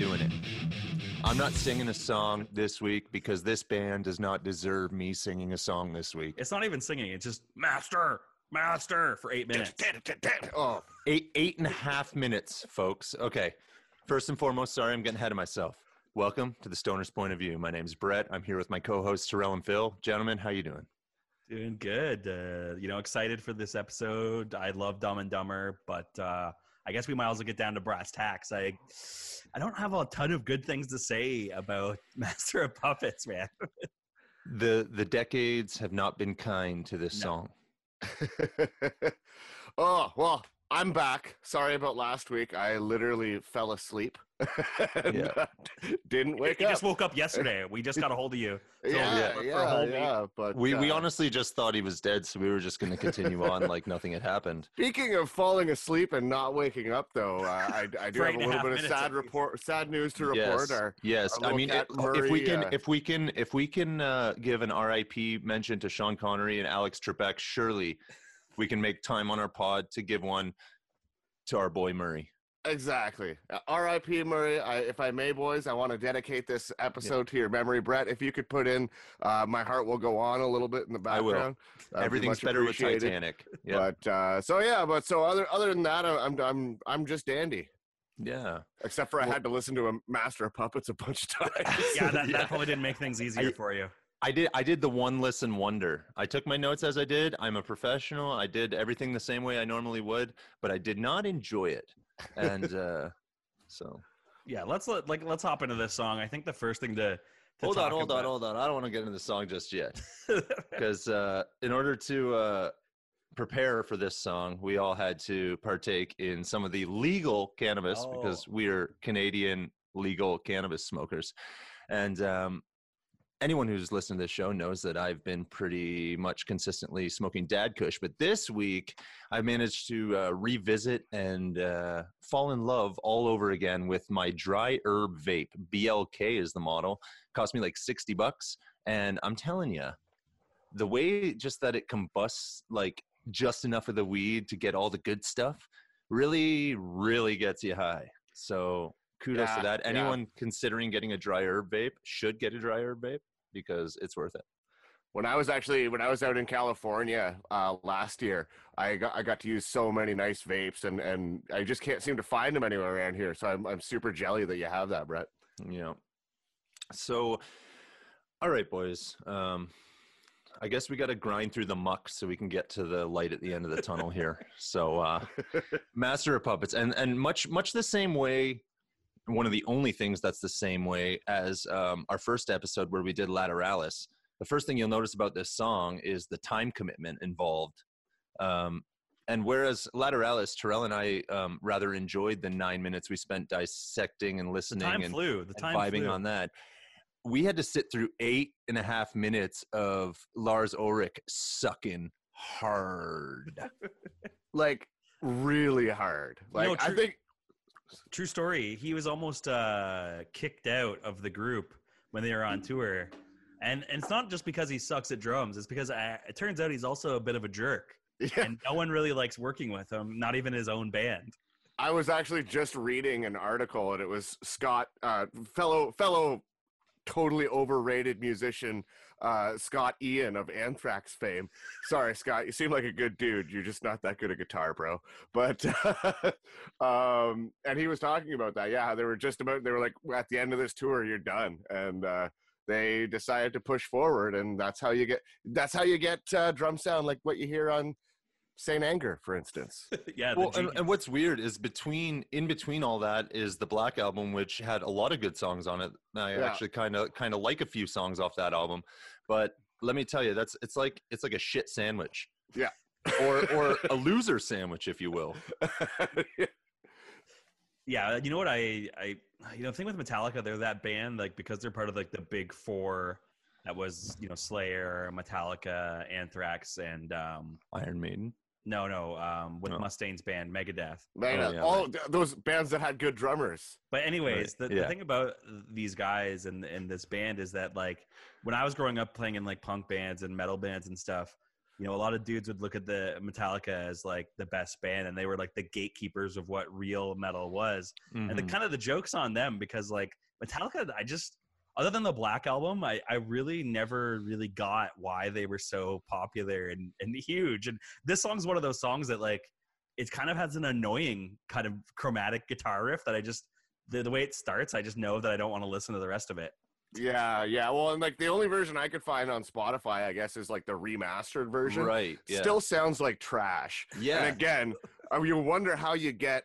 Doing it. I'm not singing a song this week because this band does not deserve me singing a song this week. It's not even singing. It's just master, master for eight minutes. Oh, eight eight and a half minutes, folks. Okay. First and foremost, sorry I'm getting ahead of myself. Welcome to the Stoner's Point of View. My name is Brett. I'm here with my co-hosts Terrell and Phil. Gentlemen, how you doing? Doing good. Uh, you know, excited for this episode. I love Dumb and Dumber, but uh, I guess we might as well get down to brass tacks. I I don't have a ton of good things to say about Master of Puppets, man. The the decades have not been kind to this No. song. oh well, I'm back. Sorry about last week. I literally fell asleep. And, Yeah. didn't wake you up. just woke up yesterday. We just got a hold of you. So, yeah, for- for yeah, whole yeah. But We we uh, honestly just thought he was dead, so we were just going to continue on like nothing had happened. Speaking of falling asleep and not waking up, though, uh, I, I do have a little bit of sad report, sad news to report. Yes, Our, yes. our I mean, cat it- if we can, uh, if we can, if we can uh, give an RIP mention to Sean Connery and Alex Trebek, surely we can make time on our pod to give one to our boy Murray. Exactly. Uh, R.I.P. Murray. I, if I may, boys, I want to dedicate this episode to your memory, Brett. If you could put in uh, "My Heart Will Go On" a little bit in the background. I will. background, that'd Everything's much better with appreciated. Titanic. Yeah, But uh, so yeah, but so other other than that, I- I'm I'm I'm just dandy. yeah. Except for I Well- had to listen to a Master of Puppets a bunch of times. Yeah, that, Yeah. that probably didn't make things easier I- for you. I did. I did the one listen wonder. I took my notes as I did. I'm a professional. I did everything the same way I normally would, but I did not enjoy it. And uh, so, Yeah, let's let, like let's hop into this song. I think the first thing to, to hold on, hold on, hold on. I don't want to get into the song just yet. because uh, in order to uh, prepare for this song, we all had to partake in some of the legal cannabis because Oh. we are Canadian legal cannabis smokers. And um, anyone who's listened to this show knows that I've been pretty much consistently smoking Dad Kush. But this week, I managed to uh, revisit and uh, fall in love all over again with my dry herb vape. BLK is the model. Cost me like 60 bucks. And I'm telling you, the way just that it combusts like just enough of the weed to get all the good stuff really, really gets you high. So kudos Yeah, to that. yeah. Anyone considering getting a dry herb vape should get a dry herb vape because it's worth it. When I was actually when I was out in California uh, last year, I got I got to use so many nice vapes, and and I just can't seem to find them anywhere around here. So I'm I'm super jelly that you have that, Brett. Yeah. So, all right, boys. Um, I guess we got to grind through the muck so we can get to the light at the end of the tunnel here. So, uh, Master of Puppets, and and much much the same way. One of the only things that's the same way as um, our first episode where we did Lateralus. The first thing you'll notice about this song is the time commitment involved. Um, and whereas Lateralus, Terrell and I um, rather enjoyed the nine minutes we spent dissecting and The listening time and, flew. The time vibing flew. on that. We had to sit through eight and a half minutes of Lars Ulrich sucking hard. Like really hard. Like know, I think True story. He was almost uh, kicked out of the group when they were on tour, and and it's not just because he sucks at drums. It's because uh, it turns out he's also a bit of a jerk, yeah, and no one really likes working with him. Not even his own band. I was actually just reading an article, and it was Scott, uh, fellow fellow, totally overrated musician, uh, Scott Ian of Anthrax fame. Sorry, Scott, you seem like a good dude. You're just not that good at guitar, bro. But um, and he was talking about that. Yeah, they were just about. They were like, at the end of this tour, you're done, and. uh they decided to push forward, and that's how you get. That's how you get uh, drum sound like what you hear on Saint Anger, for instance. yeah. well, and, and what's weird is between in between all that is the Black album, which had a lot of good songs on it. I Yeah. actually kind of kind of like a few songs off that album, but let me tell you, that's it's like it's like a shit sandwich. Yeah. or or a loser sandwich, if you will. yeah, you know what I I you know the thing with Metallica, they're that band like because they're part of like the big four. That was you know Slayer, Metallica, Anthrax, and um, Iron Maiden. no, no, um, with Oh. Mustaine's band Megadeth. Man, Oh, yeah, all th- those bands that had good drummers. But anyways, the, the yeah. thing about these guys and and this band is that like when I was growing up playing in like punk bands and metal bands and stuff, you know, a lot of dudes would look at the Metallica as like the best band, and they were like the gatekeepers of what real metal was. And the Mhm. kind of the jokes on them because like Metallica, I just other than the Black album, I, I really never really got why they were so popular and, and huge. And this song's one of those songs that like it kind of has an annoying kind of chromatic guitar riff that I just the, the way it starts, I just know that I don't want to listen to the rest of it. Yeah, yeah. Well, and like the only version I could find on Spotify, I guess, is like the remastered version. right. Yeah. Still sounds like trash. yeah. And again, you wonder how you get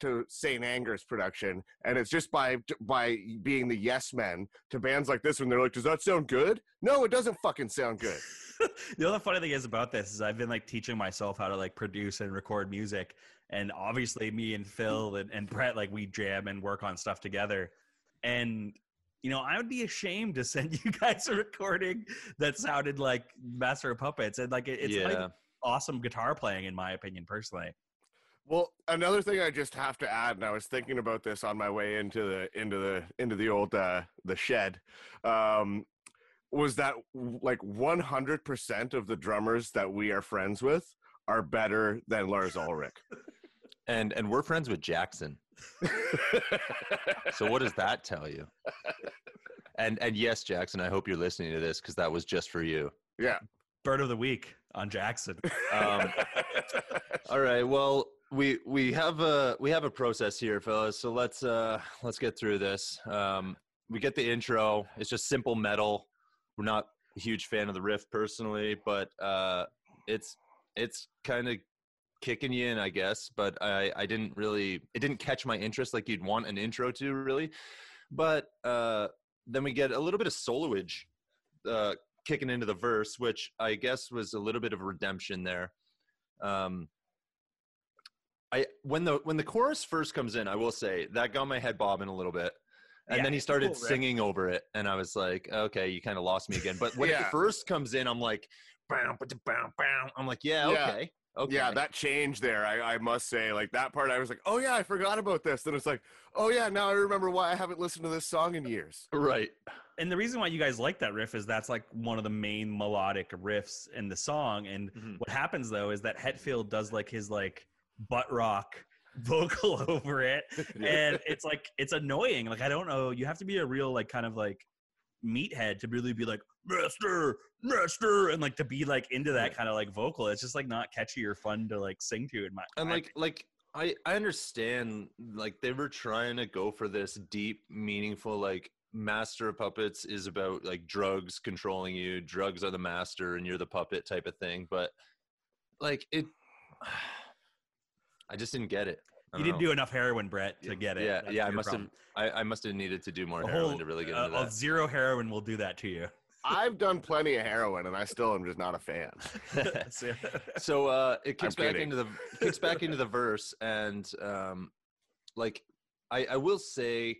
to St. Anger's production, and it's just by by being the yes men to bands like this when they're like, "Does that sound good?" No, it doesn't fucking sound good. the other funny thing is about this is I've been like teaching myself how to like produce and record music. And obviously me and Phil and, and Brett, like we jam and work on stuff together. And you know, I would be ashamed to send you guys a recording that sounded like Master of Puppets. And like it, it's yeah. not even awesome guitar playing in my opinion personally. Well, another thing I just have to add, and I was thinking about this on my way into the into the into the old uh, the shed, um, was that like 100% of the drummers that we are friends with are better than Lars Ulrich. and and we're friends with Jackson. So what does that tell you? And and yes, Jackson, I hope you're listening to this because that was just for you. yeah. Bird of the week on Jackson. Um, all right. Well, we we have a we have a process here, fellas. So let's uh let's get through this. Um, we get the intro. It's just simple metal. We're not a huge fan of the riff personally, but uh, it's it's kind of kicking you in, I guess. But I I didn't really it didn't catch my interest like you'd want an intro to really. But uh, then we get a little bit of soloage uh, kicking into the verse, which I guess was a little bit of redemption there. Um, I when the when the chorus first comes in, I will say that got my head bobbing a little bit, and Yeah, then he started cool riff. singing over it, and I was like, okay, you kind of lost me again. But when Yeah. it first comes in, I'm like, bam, ba-da, bam, bam. I'm like, yeah, Yeah. okay, okay, Yeah, that change there, I, I must say, like that part, I was like, oh yeah, I forgot about this. Then it's like, oh yeah, now I remember why I haven't listened to this song in years. right, and the reason why you guys like that riff is that's like one of the main melodic riffs in the song. And Mhm. what happens though is that Hetfield does like his like butt rock vocal over it, and it's like it's annoying. Like I don't know, you have to be a real like kind of like meathead to really be like master master and like to be like into that kind of like vocal. It's just like not catchy or fun to like sing to in my and like like I I understand like they were trying to go for this deep, meaningful like master of puppets is about like drugs controlling you drugs are the master and you're the puppet type of thing. But like it i just didn't get it I you didn't know. do enough heroin brett to get it yeah That's yeah i must problem. have I, I must have needed to do more A heroin whole- to really get uh, into uh, that zero heroin will do that to you I've done plenty of heroin, and I still am just not a fan. So- so uh it kicks I'm back kidding. into the kicks back into the verse and um like i i will say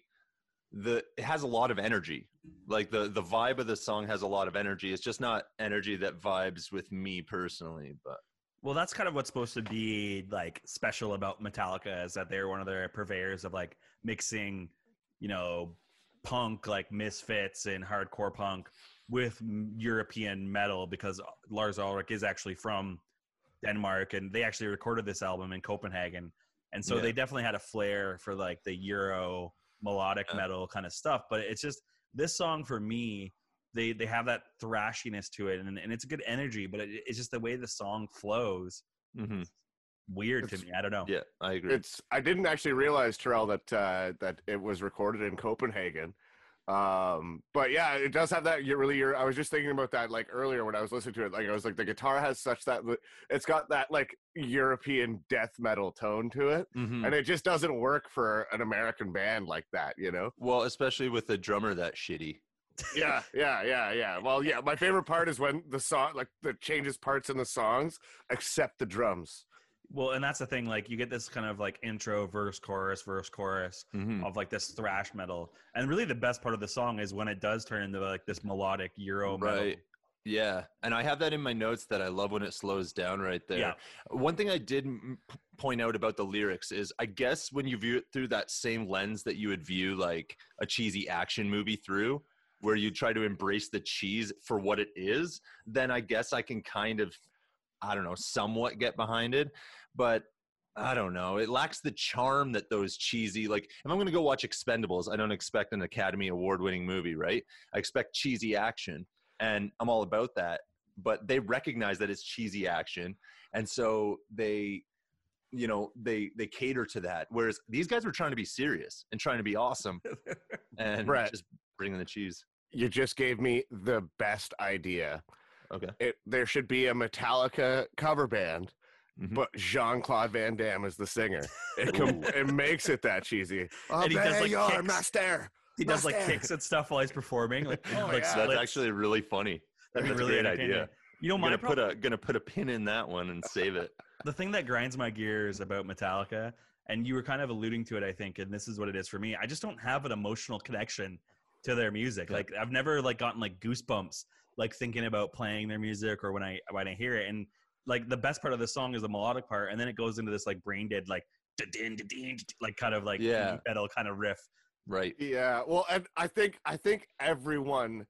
the it has a lot of energy like the the vibe of the song has a lot of energy it's just not energy that vibes with me personally but Well, that's kind of what's supposed to be like special about Metallica is that they're one of the purveyors of like mixing, you know, punk like Misfits and hardcore punk with European metal because uh, Lars Ulrich is actually from Denmark and they actually recorded this album in Copenhagen. And so Yeah. they definitely had a flair for like the Euro melodic metal kind of stuff. But it's just this song for me, they they have that thrashiness to it and, and it's a good energy, but it, it's just the way the song flows mhm. weird to me. I don't know. yeah i agree It's I didn't actually realize Terrell that uh, that it was recorded in Copenhagen. Um, but yeah, it does have that. You really, you're, I was just thinking about that like earlier when I was listening to it. Like I was like, the guitar has such that it's got that like European death metal tone to it, Mhm. and it just doesn't work for an American band like that. You know? well especially with the drummer that shitty yeah, yeah, yeah, yeah. Well, yeah. My favorite part is when the song like the changes parts in the songs except the drums. Well, and that's the thing. Like you get this kind of like intro, verse, chorus, verse, chorus Mhm. of like this thrash metal, and really the best part of the song is when it does turn into like this melodic Euro metal. Right. Yeah, and I have that in my notes that I love when it slows down right there. Yeah. One thing I did point out about the lyrics is I guess when you view it through that same lens that you would view like a cheesy action movie through, where you try to embrace the cheese for what it is, then I guess I can kind of I don't know, somewhat get behind it, but I don't know. It lacks the charm that those cheesy like. If I'm going to go watch Expendables, I don't expect an Academy Award-winning movie, right? I expect cheesy action, and I'm all about that. But they recognize that it's cheesy action, and so they, you know, they they cater to that. Whereas these guys were trying to be serious and trying to be awesome, and just bringing the cheese. You just gave me the best idea. Okay. It, there should be a Metallica cover band, Mhm. but Jean Claude Van Damme is the singer. It, com- it makes it that cheesy. And he does, like, your kicks. master. He does like kicks and stuff while he's performing. Like, Oh, like yeah. That's actually really funny. That'd be That's a really great idea. You know, I'm gonna prob- put a gonna put a pin in that one and save it. the thing that grinds my gears about Metallica, and you were kind of alluding to it, I think, and this is what it is for me. I just don't have an emotional connection to their music. Yeah. Like I've never like gotten like goosebumps like thinking about playing their music or when I when I hear it. And like the best part of the song is the melodic part, and then it goes into this like brain dead like like kind of like Yeah. heavy metal kind of riff. Right. Yeah, well, and I think I think everyone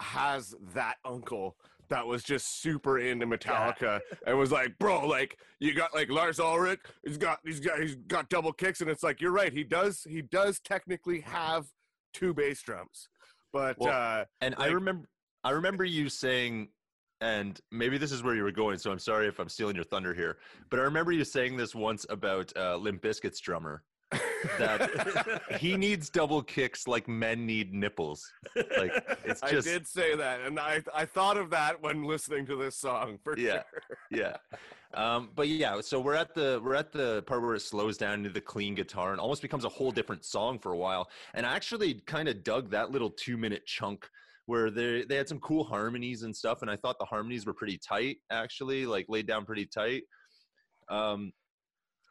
has that uncle that was just super into Metallica and was like, "Bro, like you got like Lars Ulrich, he's got he's got he's got double kicks," and it's like you're right, he does he does technically have two bass drums, but Well, uh, And I remember I remember you saying and maybe this is where you were going, so I'm sorry if I'm stealing your thunder here. But I remember you saying this once about uh, Limp Bizkit's drummer. That he needs double kicks like men need nipples. Like it's I did say that, and I I thought of that when listening to this song for Yeah. sure. yeah. Um, but yeah, so we're at the we're at the part where it slows down into the clean guitar and almost becomes a whole different song for a while. And I actually kind of dug that little two minute chunk where they they had some cool harmonies and stuff, and I thought the harmonies were pretty tight, actually, like laid down pretty tight. Um,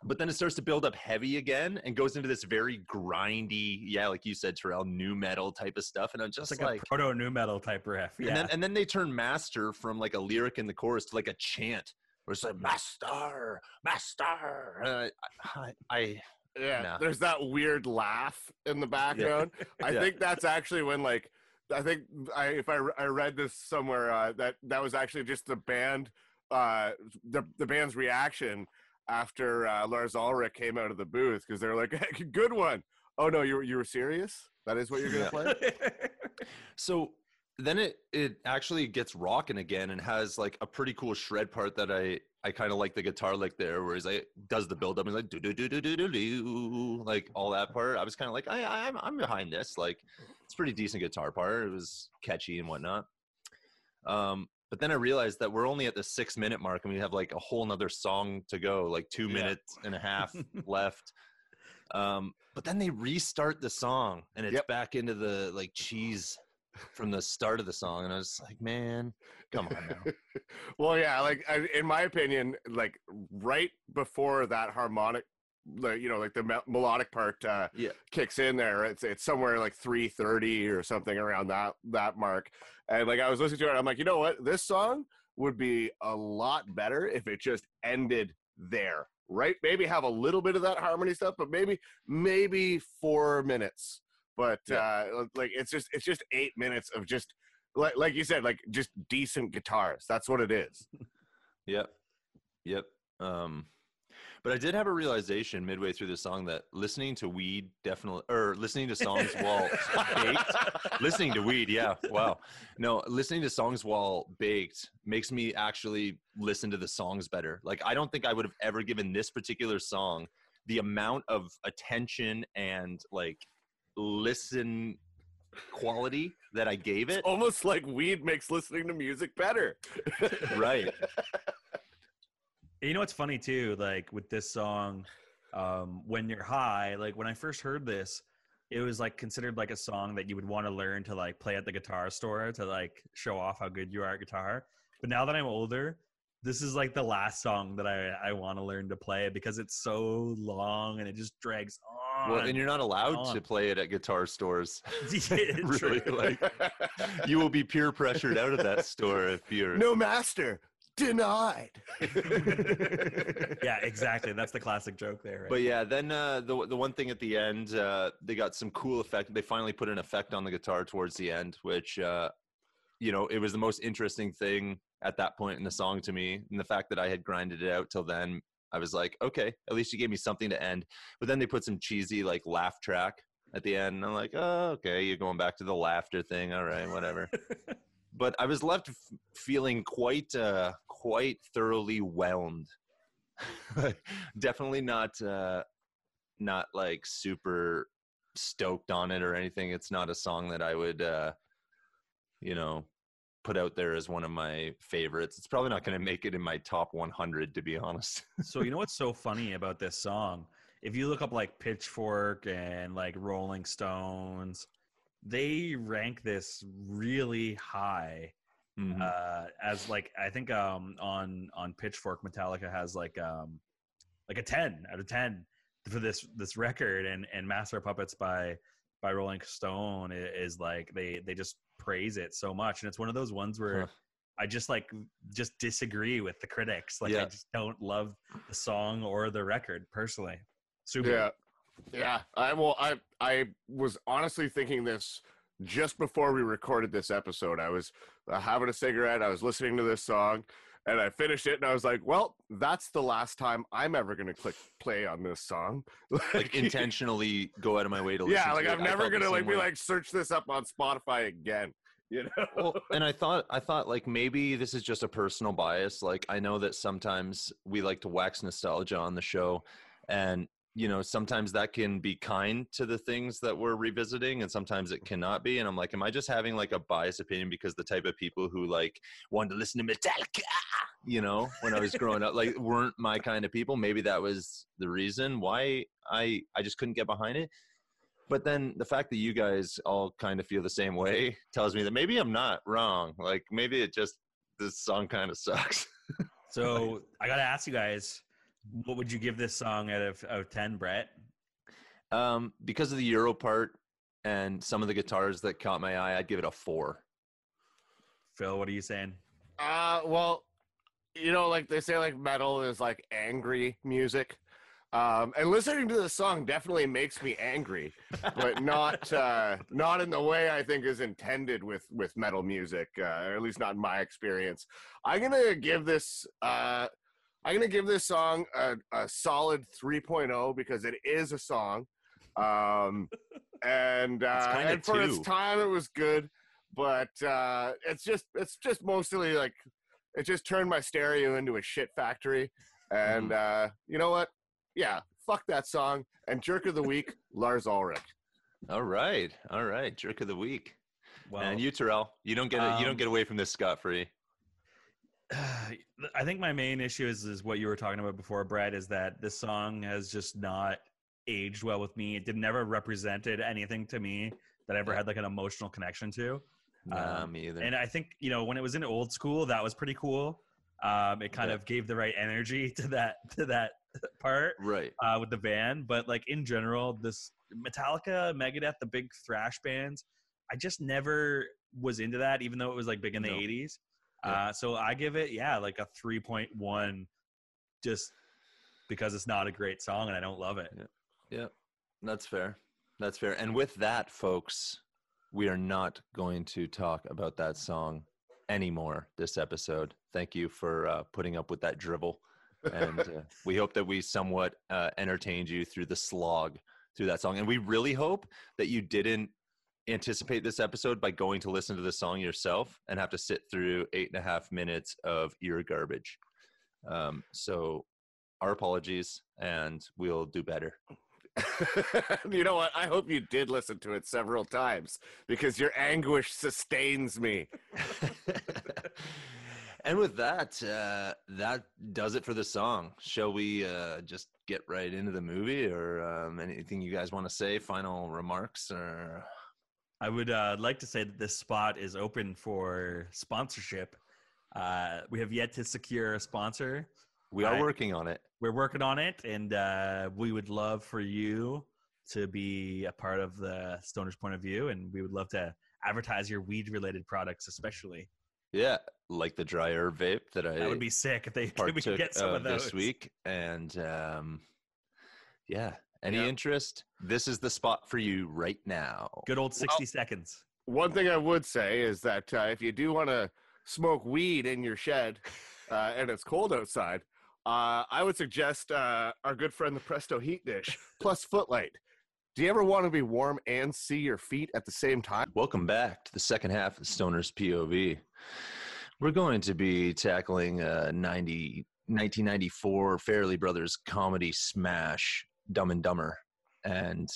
but then it starts to build up heavy again and goes into this very grindy, yeah, like you said, Terrell, nu metal type of stuff. And I'm just It's like, like, a proto nu metal type riff. Yeah. and then and then they turn master from like a lyric in the chorus to like a chant where it's like master, master. Uh, I, I Yeah, Nah. there's that weird laugh in the background. I Yeah. think that's actually when like I think I if I, I read this somewhere uh, that that was actually just the band uh the the band's reaction after uh, Lars Ulrich came out of the booth because they're like hey, good one. Oh no, you were you were serious? That is what you're gonna Yeah. play? so then it it actually gets rocking again and has like a pretty cool shred part that I I kind of like the guitar lick there where he's like does the build up and like do do do do do do do like all that part. I was kind of like I I'm I'm behind this like it's a pretty decent guitar part. It was catchy and whatnot. Um, but then I realized that we're only at the six minute mark and we have like a whole nother song to go, like two Yeah. minutes and a half left. Um, but then they restart the song and it's Yep. back into the like cheese from the start of the song. And I was like, man, come on now. well, yeah, like I, in my opinion, like right before that harmonic, like you know, like the mel- melodic part uh, Yeah. kicks in there. It's it's somewhere like three thirty or something around that that mark. And like I was listening to it, I'm like, you know what, this song would be a lot better if it just ended there, right? Maybe have a little bit of that harmony stuff, but maybe maybe four minutes. But uh, like it's just it's just eight minutes of just like like you said, like just decent guitars. That's what it is. Yep. Yep. Um, but I did have a realization midway through the song that listening to weed definitely, or listening to songs while baked, listening to weed, yeah, wow. No, listening to songs while baked makes me actually listen to the songs better. Like, I don't think I would have ever given this particular song the amount of attention and like listen quality that I gave it. It's almost like weed makes listening to music better. Right. You know what's funny too, like with this song, um, when you're high, like when I first heard this, it was like considered like a song that you would want to learn to like play at the guitar store to like show off how good you are at guitar. But now that I'm older, this is like the last song that I, I want to learn to play because it's so long and it just drags on. Well, and you're not allowed to play it at guitar stores. Yeah, really, like you will be peer pressured out of that store if you're. no master denied. yeah, exactly. That's the classic joke there. Right? But yeah, then uh, the the one thing at the end, uh, they got some cool effect. They finally put an effect on the guitar towards the end, which uh, you know, it was the most interesting thing at that point in the song to me. And the fact that I had grinded it out till then, I was like, okay, at least you gave me something to end. But then they put some cheesy like laugh track at the end. And I'm like, oh, okay, you're going back to the laughter thing. All right, whatever. but I was left f- feeling quite, uh, quite thoroughly whelmed. Definitely not, uh, not like super stoked on it or anything. It's not a song that I would, uh, you know, put out there as one of my favorites. It's probably not going to make it in my top 100, to be honest. so you know what's so funny about this song? If you look up like Pitchfork and like Rolling Stones, they rank this really high Mhm. uh as like i think um on on pitchfork metallica has like um like a 10 out of 10 for this this record. And and master of puppets by by rolling stone i- is like they they just praise it so much. And it's one of those ones where Huh. i just like just disagree with the critics. Like i just don't love the song or the record personally. Super. Yeah, yeah. I well, I I was honestly thinking this just before we recorded this episode. I was uh, having a cigarette. I was listening to this song, and I finished it, and I was like, "Well, that's the last time I'm ever going to click play on this song." like intentionally go out of my way to listen yeah, like to. I'm I never gonna like same be like search this up on Spotify again. You know? well, and I thought I thought like maybe this is just a personal bias. Like I know that sometimes we like to wax nostalgia on the show, and you know sometimes that can be kind to the things that we're revisiting, and sometimes it cannot be. And I'm like, am I just having like a biased opinion because the type of people who like wanted to listen to Metallica, you know, when I was growing up, like weren't my kind of people. Maybe that was the reason why I I just couldn't get behind it. But then the fact that you guys all kind of feel the same way tells me that maybe I'm not wrong. Like maybe it just this song kind of sucks. so i gotta ask you guys what would you give this song out of out of 10 brett Um, because of the Euro part and some of the guitars that caught my eye, I'd give it a four. phil what are you saying Uh, well, you know, like they say, like metal is like angry music. Um, and listening to the song definitely makes me angry, but not uh, not in the way I think is intended with with metal music, uh, or at least not in my experience. I'm gonna give this uh, I'm gonna give this song a, a solid 3.0 because it is a song, um, and uh, kinda and for its time it was good, but uh, it's just it's just mostly like it just turned my stereo into a shit factory. And uh, you know what? Yeah, fuck that song. And jerk of the week, Lars Ulrich. All right, all right, jerk of the week. well and you, Terrell, you don't get it. You don't um, get away from this scot free. I think my main issue is is what you were talking about before, Brad, is that this song has just not aged well with me. It did never represented anything to me that I ever had like an emotional connection to. Nah, um, me either. And I think you know when it was in old school, that was pretty cool. Um, it kind Yeah. of gave the right energy to that to that part right. uh, with the band. But like in general, this Metallica, Megadeth, the big thrash bands, I just never was into that, even though it was like big in the No. '80s. Yeah. Uh, so I give it, yeah, like a 3.1, just because it's not a great song and I don't love it. Yep, that's fair. That's fair. And with that, folks, we are not going to talk about that song anymore this episode. Thank you for uh, putting up with that dribble. And uh, we hope that we somewhat uh, entertained you through the slog through that song. And we really hope that you didn't anticipate this episode by going to listen to the song yourself and have to sit through eight and a half minutes of ear garbage. Um, so, our apologies, and we'll do better. you know what? I hope you did listen to it several times because your anguish sustains me. and with that, uh, that does it for the song. Shall we uh, just get right into the movie, or um, anything you guys want to say? Final remarks, or I would uh, like to say that this spot is open for sponsorship. Uh, we have yet to secure a sponsor. we are I- working on it. We're working on it, and uh, we would love for you to be a part of the Stoner's Point of View, and we would love to advertise your weed-related products, especially. Yeah, like the dry herb vape that I That would be sick if they if we could get some of of those this week. And um, yeah, any Yeah. interest? This is the spot for you right now. Good old sixty seconds. one thing I would say is that uh, if you do want to smoke weed in your shed uh, and it's cold outside, uh, I would suggest uh, our good friend the Presto Heat Dish plus Footlight. Do you ever want to be warm and see your feet at the same time? Welcome back to the second half of Stoner's POV. We're going to be tackling a 90, 1994 Farrelly Brothers comedy smash, Dumb and Dumber. And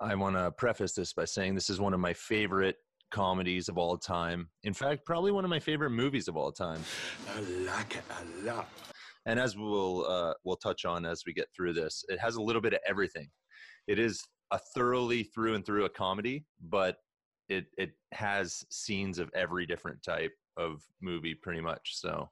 I want to preface this by saying this is one of my favorite comedies of all time. In fact, probably one of my favorite movies of all time. I like it a lot. And as we'll uh, we'll touch on as we get through this, it has a little bit of everything. It is a thoroughly through and through a comedy, but it it has scenes of every different type of movie, pretty much. So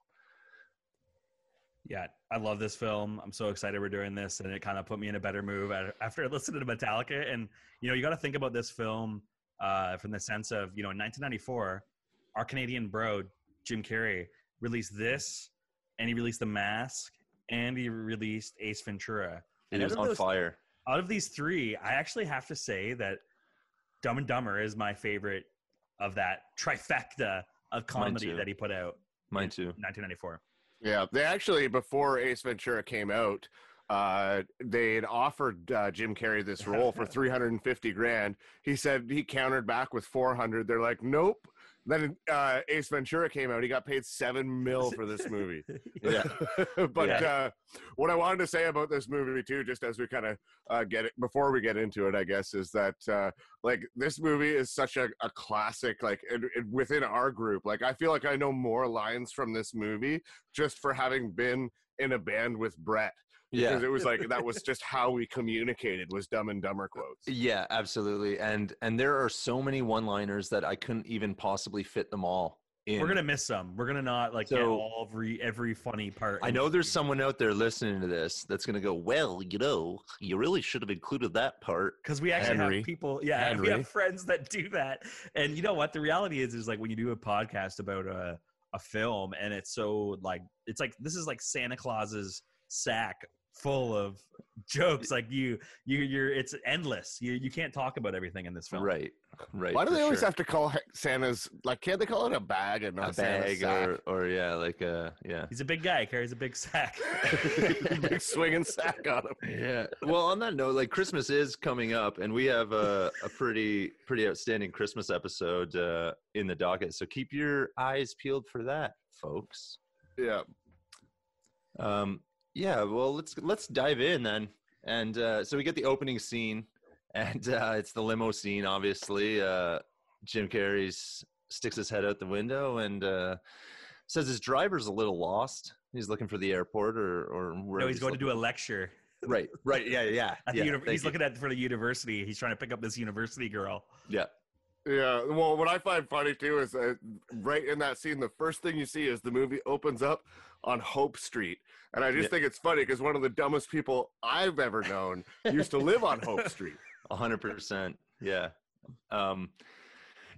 Yeah, I love this film. I'm so excited we're doing this, and it kind of put me in a better mood after listening to Metallica. And you know, you got to think about this film uh, from the sense of you know, in 1994, our Canadian bro Jim Carrey released this, and he released The Mask, and he released Ace Ventura. And it was on those- fire. Out of these three, I actually have to say that Dumb and Dumber is my favorite of that trifecta of comedy that he put out Mine too. 1994. Yeah, they actually before Ace Ventura came out, uh, they had offered uh, Jim Carrey this role for 350 grand. He said he countered back with 400. They're like, nope. Then uh, Ace Ventura came out. He got paid seven mil for this movie. Yeah. but Yeah. uh, what I wanted to say about this movie too, just as we kind of uh, get it before we get into it, I guess, is that uh, like this movie is such a, a classic. Like it, it, within our group, like I feel like I know more lines from this movie just for having been in a band with Brett. Yeah. It was like that was just how we communicated was Dumb and Dumber quotes. Yeah, absolutely. And and there are so many one-liners that I couldn't even possibly fit them all in. We're gonna miss some. We're gonna not like get So- all every every funny part. I know this there's someone out there listening to this that's going to go, "Well, you know, you really should have included that part." because we actually Henry. have people. Yeah, we have friends that do that. And you know what? The reality is, is like when you do a podcast about a a film, and it's so like it's like this is like Santa Claus's sack full of jokes. Like you, you, you're it's endless. You you can't talk about everything in this film. Right. Right. Why do they always sure. have to call Santa's like? Can't they call it a bag and not a Santa's bag sack? or or yeah, like uh yeah. He's a big guy. Carries a big sack. Big swinging sack on him. Yeah. Well, on that note, like Christmas is coming up, and we have a, a pretty pretty outstanding Christmas episode uh, in the docket. So keep your eyes peeled for that, folks. Yeah. Um, yeah. Well, let's let's dive in then. And uh, so we get the opening scene, and uh, it's the limo scene. Obviously, uh, Jim Carrey's sticks his head out the window and uh, says his driver's a little lost. He's looking for the airport or or where no, he's going to do a lecture. right. Right. Yeah. Yeah. At yeah the uni- he's you. looking at for the university. He's trying to pick up this university girl. Yeah. Yeah. Well, what I find funny too is uh, right in that scene, the first thing you see is the movie opens up on Hope Street. And I just Yeah. think it's funny because one of the dumbest people I've ever known used to live on Hope Street. A hundred percent. Yeah. Um,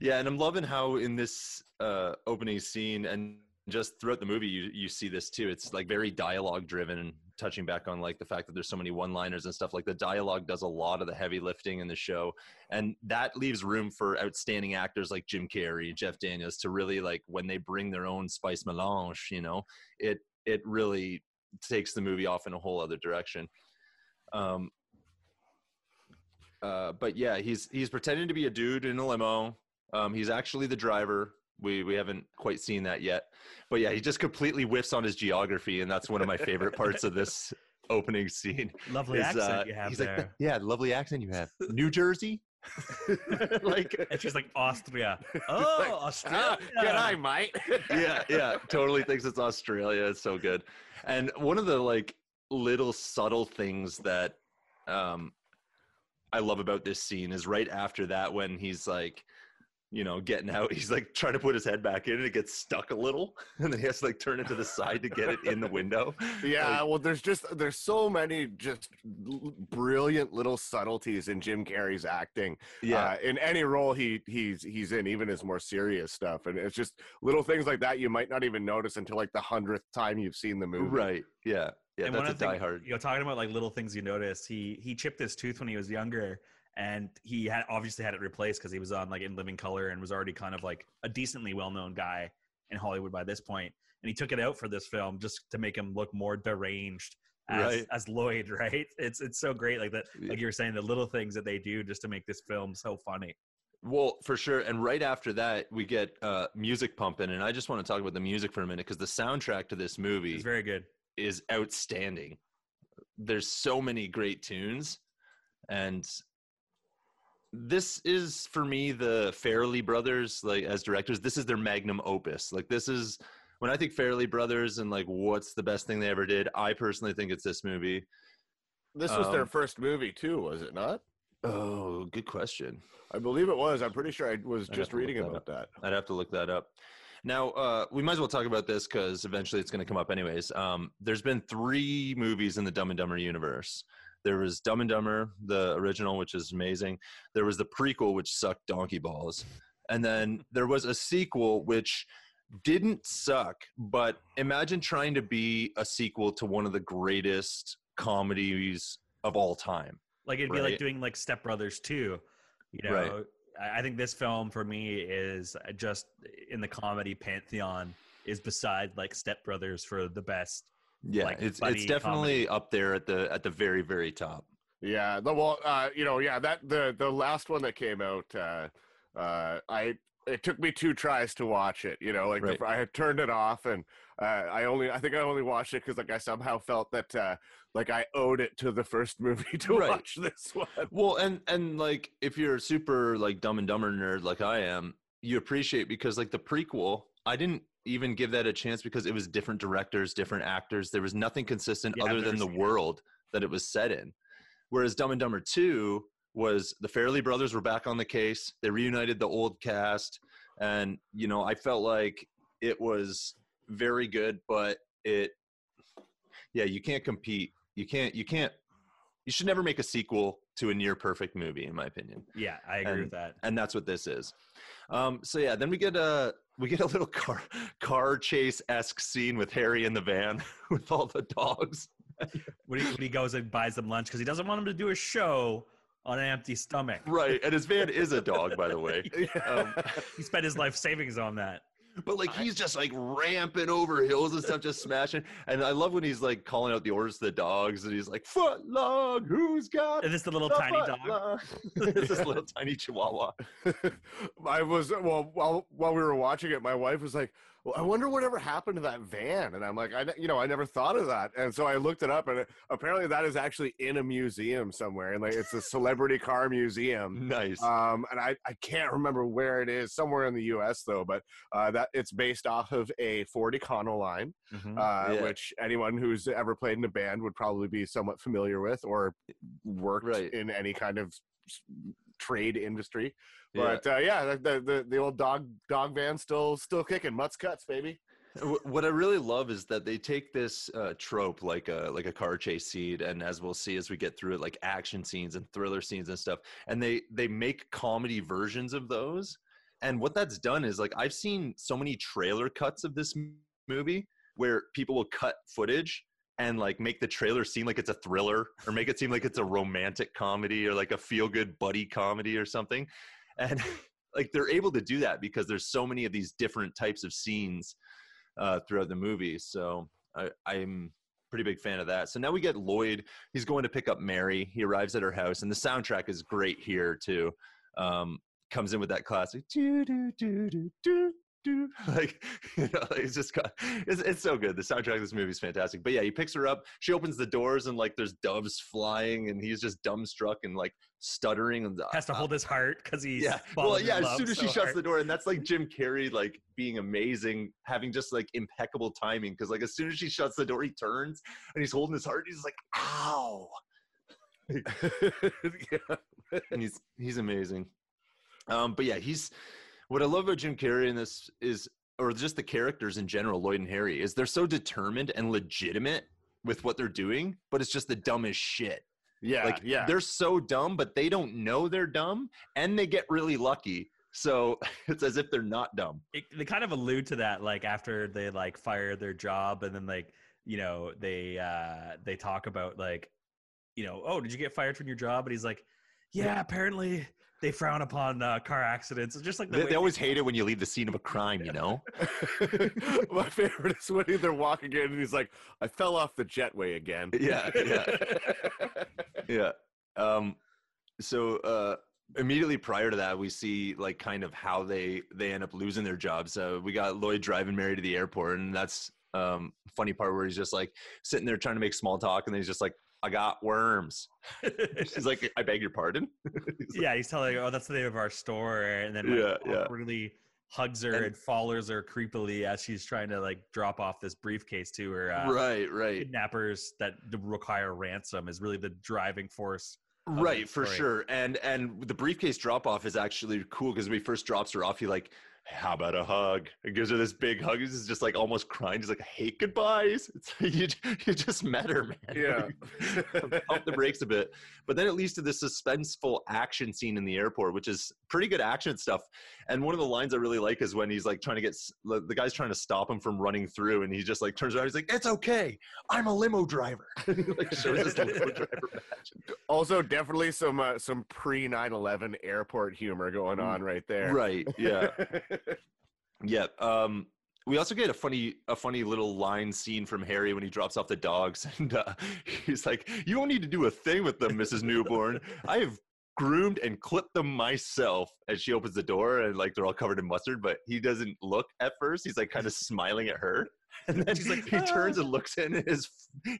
yeah, and I'm loving how in this uh, opening scene and just throughout the movie, you you see this too. It's like very dialogue driven touching back on like the fact that there's so many one-liners and stuff. Like the dialogue does a lot of the heavy lifting in the show, and that leaves room for outstanding actors like Jim Carrey, Jeff Daniels to really like when they bring their own spice melange. You know, it it really takes the movie off in a whole other direction. Um, uh, but yeah, he's he's pretending to be a dude in a limo. Um, he's actually the driver. We we haven't quite seen that yet, but yeah, he just completely whiffs on his geography, and that's one of my favorite parts of this opening scene. Lovely is, accent uh, you have he's there. like, yeah, lovely accent you have. New Jersey, like and she's like Austria. Oh, Like, Australia. Ah, G'day, mate. yeah, yeah, totally thinks it's Australia. It's so good. And one of the like little subtle things that um I love about this scene is right after that when he's like, you know, getting out, he's like trying to put his head back in and it gets stuck a little. And then he has to like turn it to the side to get it in the window. Yeah, well, there's just there's so many just brilliant little subtleties in Jim Carrey's acting. Yeah. uh, in any role he he's he's in, even his more serious stuff, and it's just little things like that you might not even notice until like the hundredth time you've seen the movie. right. Yeah. Yeah. and that's one a of the diehard. You know, talking about like little things you notice. He he chipped his tooth when he was younger, and he had obviously had it replaced because he was on like in Living Color and was already kind of like a decently well known guy in Hollywood by this point. And he took it out for this film just to make him look more deranged as, Right. as Lloyd, right? It's it's so great, like that, like you were saying, the little things that they do just to make this film so funny. Well, for sure. And right after that, we get uh, music pumping. And I just want to talk about the music for a minute because the soundtrack to this movie is very good. is outstanding. There's so many great tunes. And this is for me the Farrelly brothers, like as directors, this is their magnum opus. Like this is when I think Farrelly brothers and like what's the best thing they ever did, I personally think it's this movie. This was their Um, first movie too, was it not? Oh, good question. I believe it was. I'm pretty sure I was just reading that about that. I'd have to look that up. Now, uh, we might as well talk about this because eventually it's going to come up anyways. Um, there's been three movies in the Dumb and Dumber universe. There was Dumb and Dumber, the original, which is amazing. There was the prequel, which sucked donkey balls. And then there was a sequel, which didn't suck, but imagine trying to be a sequel to one of the greatest comedies of all time. Like it'd be like doing like Step Brothers too. You know, Right. I I think this film for me is just in the comedy pantheon is beside like Step Brothers for the best. Yeah, Like it's it's definitely up there at the at the very very top. Yeah, the well, uh, you know, yeah, that the the last one that came out, uh, uh, I it took me two tries to watch it. You know, like the, I had turned it off, and uh, I only I think I only watched it because like I somehow felt that uh, like I owed it to the first movie to Right. watch this one. Well, and and like if you're a super like Dumb and Dumber nerd like I am, you appreciate because like the prequel, I didn't even give that a chance because it was different directors, different actors. There was nothing consistent Yeah, other than the world that it was set in. Whereas Dumb and Dumber Two was the Farrelly brothers were back on the case. They reunited the old cast, and you know I felt like it was very good, but it, yeah, you can't compete. You can't. You can't. You should never make a sequel to a near perfect movie, in my opinion, Yeah, I agree And- with that. and that's what this is. Um, so yeah, then we get a we get a little car car chase esque scene with Harry in the van with all the dogs. When he, when he goes and buys them lunch because he doesn't want them to do a show on an empty stomach. Right, and his van is a dog, by the way. Um, He spent his life savings on that. But like he's just like ramping over hills and stuff, just smashing. And I love when he's like calling out the orders to the dogs, and he's like, "Foot long, who's got And this the little the tiny dog. long?" it's this little tiny chihuahua. I was well while while we were watching it, my wife was like, "Well, I wonder whatever happened to that van." And I'm like, "I you know I never thought of that." And so I looked it up, and apparently that is actually in a museum somewhere, and like it's a celebrity car museum. Nice. Um, and I, I can't remember where it is, somewhere in the U.S. though, but uh, that it's based off of a Ford Econoline, Mhm. uh, Yeah. which anyone who's ever played in a band would probably be somewhat familiar with or worked Right. in any kind of trade industry. Yeah. But uh, yeah, the, the the the old dog dog van still still kicking. Mutts cuts, baby. What I really love is that they take this uh, trope, like a like a car chase scene, and as we'll see as we get through it, like action scenes and thriller scenes and stuff, and they they make comedy versions of those. And what that's done is like I've seen so many trailer cuts of this movie where people will cut footage and like make the trailer seem like it's a thriller or make it seem like it's a romantic comedy or like a feel good buddy comedy or something. And like they're able to do that because there's so many of these different types of scenes uh, throughout the movie. So I, I'm pretty big fan of that. So now we get Lloyd. He's going to pick up Mary. He arrives at her house, and the soundtrack is great here too. Um, comes in with that classic do do do do do like you know it's just it's, it's so good the soundtrack of this movie is fantastic but yeah he picks her up she opens the doors and like there's doves flying and he's just dumbstruck and like stuttering and Has to hold his heart because he's yeah. Well, yeah. As soon as so she shuts hard. the door, and that's like Jim Carrey, like being amazing, having just like impeccable timing. Because like as soon as she shuts the door, he turns and he's holding his heart. He's like, "Ow!" yeah. and he's he's amazing. Um, but yeah, he's what I love about Jim Carrey in this is, or just the characters in general, Lloyd and Harry, is they're so determined and legitimate with what they're doing, but it's just the dumbest shit. Yeah, like yeah. they're so dumb but they don't know they're dumb and they get really lucky so it's as if they're not dumb it, they kind of allude to that like after they like fire their job and then like you know they uh they talk about like you know oh did you get fired from your job and he's like yeah, apparently they frown upon uh, car accidents. It's just like the They, they always hate it when you leave the scene of a crime, you know? My favorite is when they're walking in and he's like, I fell off the jetway again. Yeah, yeah. yeah. Um, so uh, immediately prior to that, we see like kind of how they they end up losing their jobs. So we got Lloyd driving Mary to the airport, and that's um funny part where he's just like sitting there trying to make small talk, and then he's just like, "I got worms." She's like, "I beg your pardon." He's like, yeah, he's telling her, oh, that's the name of our store, and then Yeah, like, yeah. awkwardly hugs her And- and, follows her creepily as she's trying to like drop off this briefcase to her. Uh, right, right. Kidnappers that require ransom is really the driving force. right for sure and and the briefcase drop off is actually cool because when he first drops her off he like how about a hug? And gives her this big hug he's just like almost crying he's like i hate goodbyes. It's you, you just met her man. Yeah. pump the brakes a bit. But then it leads to this suspenseful action scene in the airport which is pretty good action stuff and one of the lines i really like is when he's like trying to get the guy's trying to stop him from running through and he just like turns around he's like it's okay i'm a limo driver like shows his limo driver badge. also, definitely some uh, some pre 9 11 airport humor going on right there. right yeah Yeah. Um, we also get a funny, a funny little line scene from Harry when he drops off the dogs, and uh, he's like, "You don't need to do a thing with them, Mrs. Newborn. I have groomed and clipped them myself." as she opens the door, and like they're all covered in mustard, but he doesn't look at first. He's like kind of smiling at her, and then She's like, he turns and looks in, and his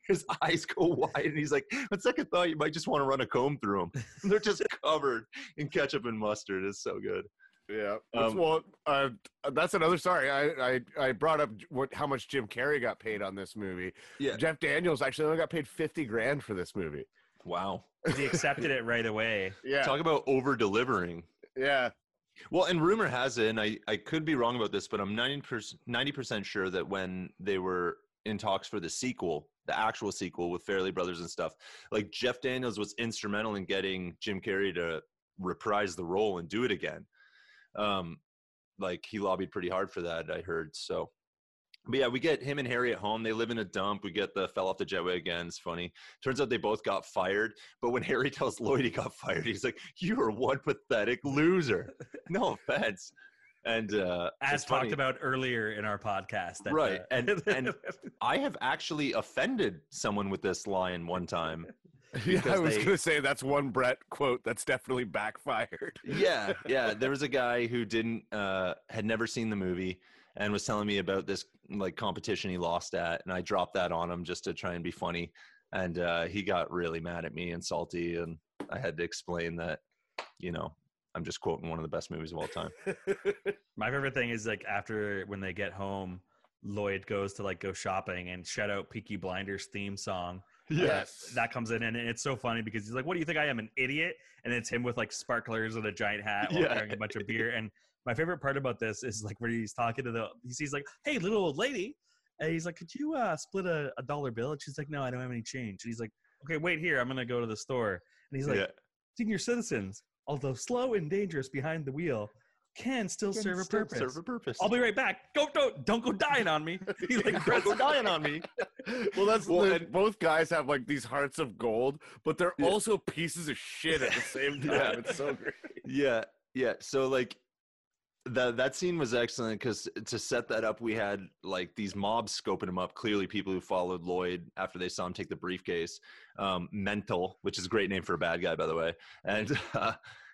his eyes go wide, and he's like, "On second thought, you might just want to run a comb through them. they're just covered in ketchup and mustard. It's so good." Yeah. Um, well, uh, that's another. Sorry, I, I I brought up what how much Jim Carrey got paid on this movie. Yeah. Jeff Daniels actually only got paid fifty grand for this movie. Wow. He accepted it right away. Yeah. Talk about over delivering. yeah. Well, and rumor has it, and I, I could be wrong about this, but I'm 90%, 90% sure that when they were in talks for the sequel, the actual sequel with Farrelly Brothers and stuff, like Jeff Daniels was instrumental in getting Jim Carrey to reprise the role and do it again. Um, like he lobbied pretty hard for that, I heard. So, but yeah, we get him and Harry at home. They live in a dump. We get the fell off the jetway again. It's funny. Turns out they both got fired. But when Harry tells Lloyd he got fired, he's like, "You are one pathetic loser." no offense. And uh, As talked funny. about earlier in our podcast. that, Right, uh, and- and- I have actually offended someone with this line one time. Yeah, I was they- gonna say that's one Brett quote that's definitely backfired. yeah yeah there was a guy who didn't uh had never seen the movie and was telling me about this like competition he lost at and i dropped that on him just to try and be funny and uh he got really mad at me and salty and i had to explain that you know i'm just quoting one of the best movies of all time My favorite thing is like after when they get home, Lloyd goes to like go shopping and shout out Peaky Blinders theme song. Yes. That comes in and it's so funny because he's like, What do you think I am, an idiot? And it's him with like sparklers and a giant hat while Yeah. carrying a bunch of beer. And my favorite part about this is like where he's talking to the he sees like, Hey, little old lady. And he's like, Could you uh split a, a dollar bill? And she's like, No, I don't have any change. And he's like, Okay, wait here, I'm gonna go to the store. And he's like, yeah Senior citizens, although slow and dangerous behind the wheel, can still serve a Still purpose. serve a purpose I'll be right back. Go, don't, don't go dying on me. He's like don't go dying on me well, that's Well, the- and- both guys have like these hearts of gold, but they're Yeah. also pieces of shit at the same time. Yeah. It's so great. yeah yeah so like that that scene was excellent because to set that up we had like these mobs scoping him up clearly people who followed lloyd after they saw him take the briefcase um, mental which is a great name for a bad guy by the way and uh,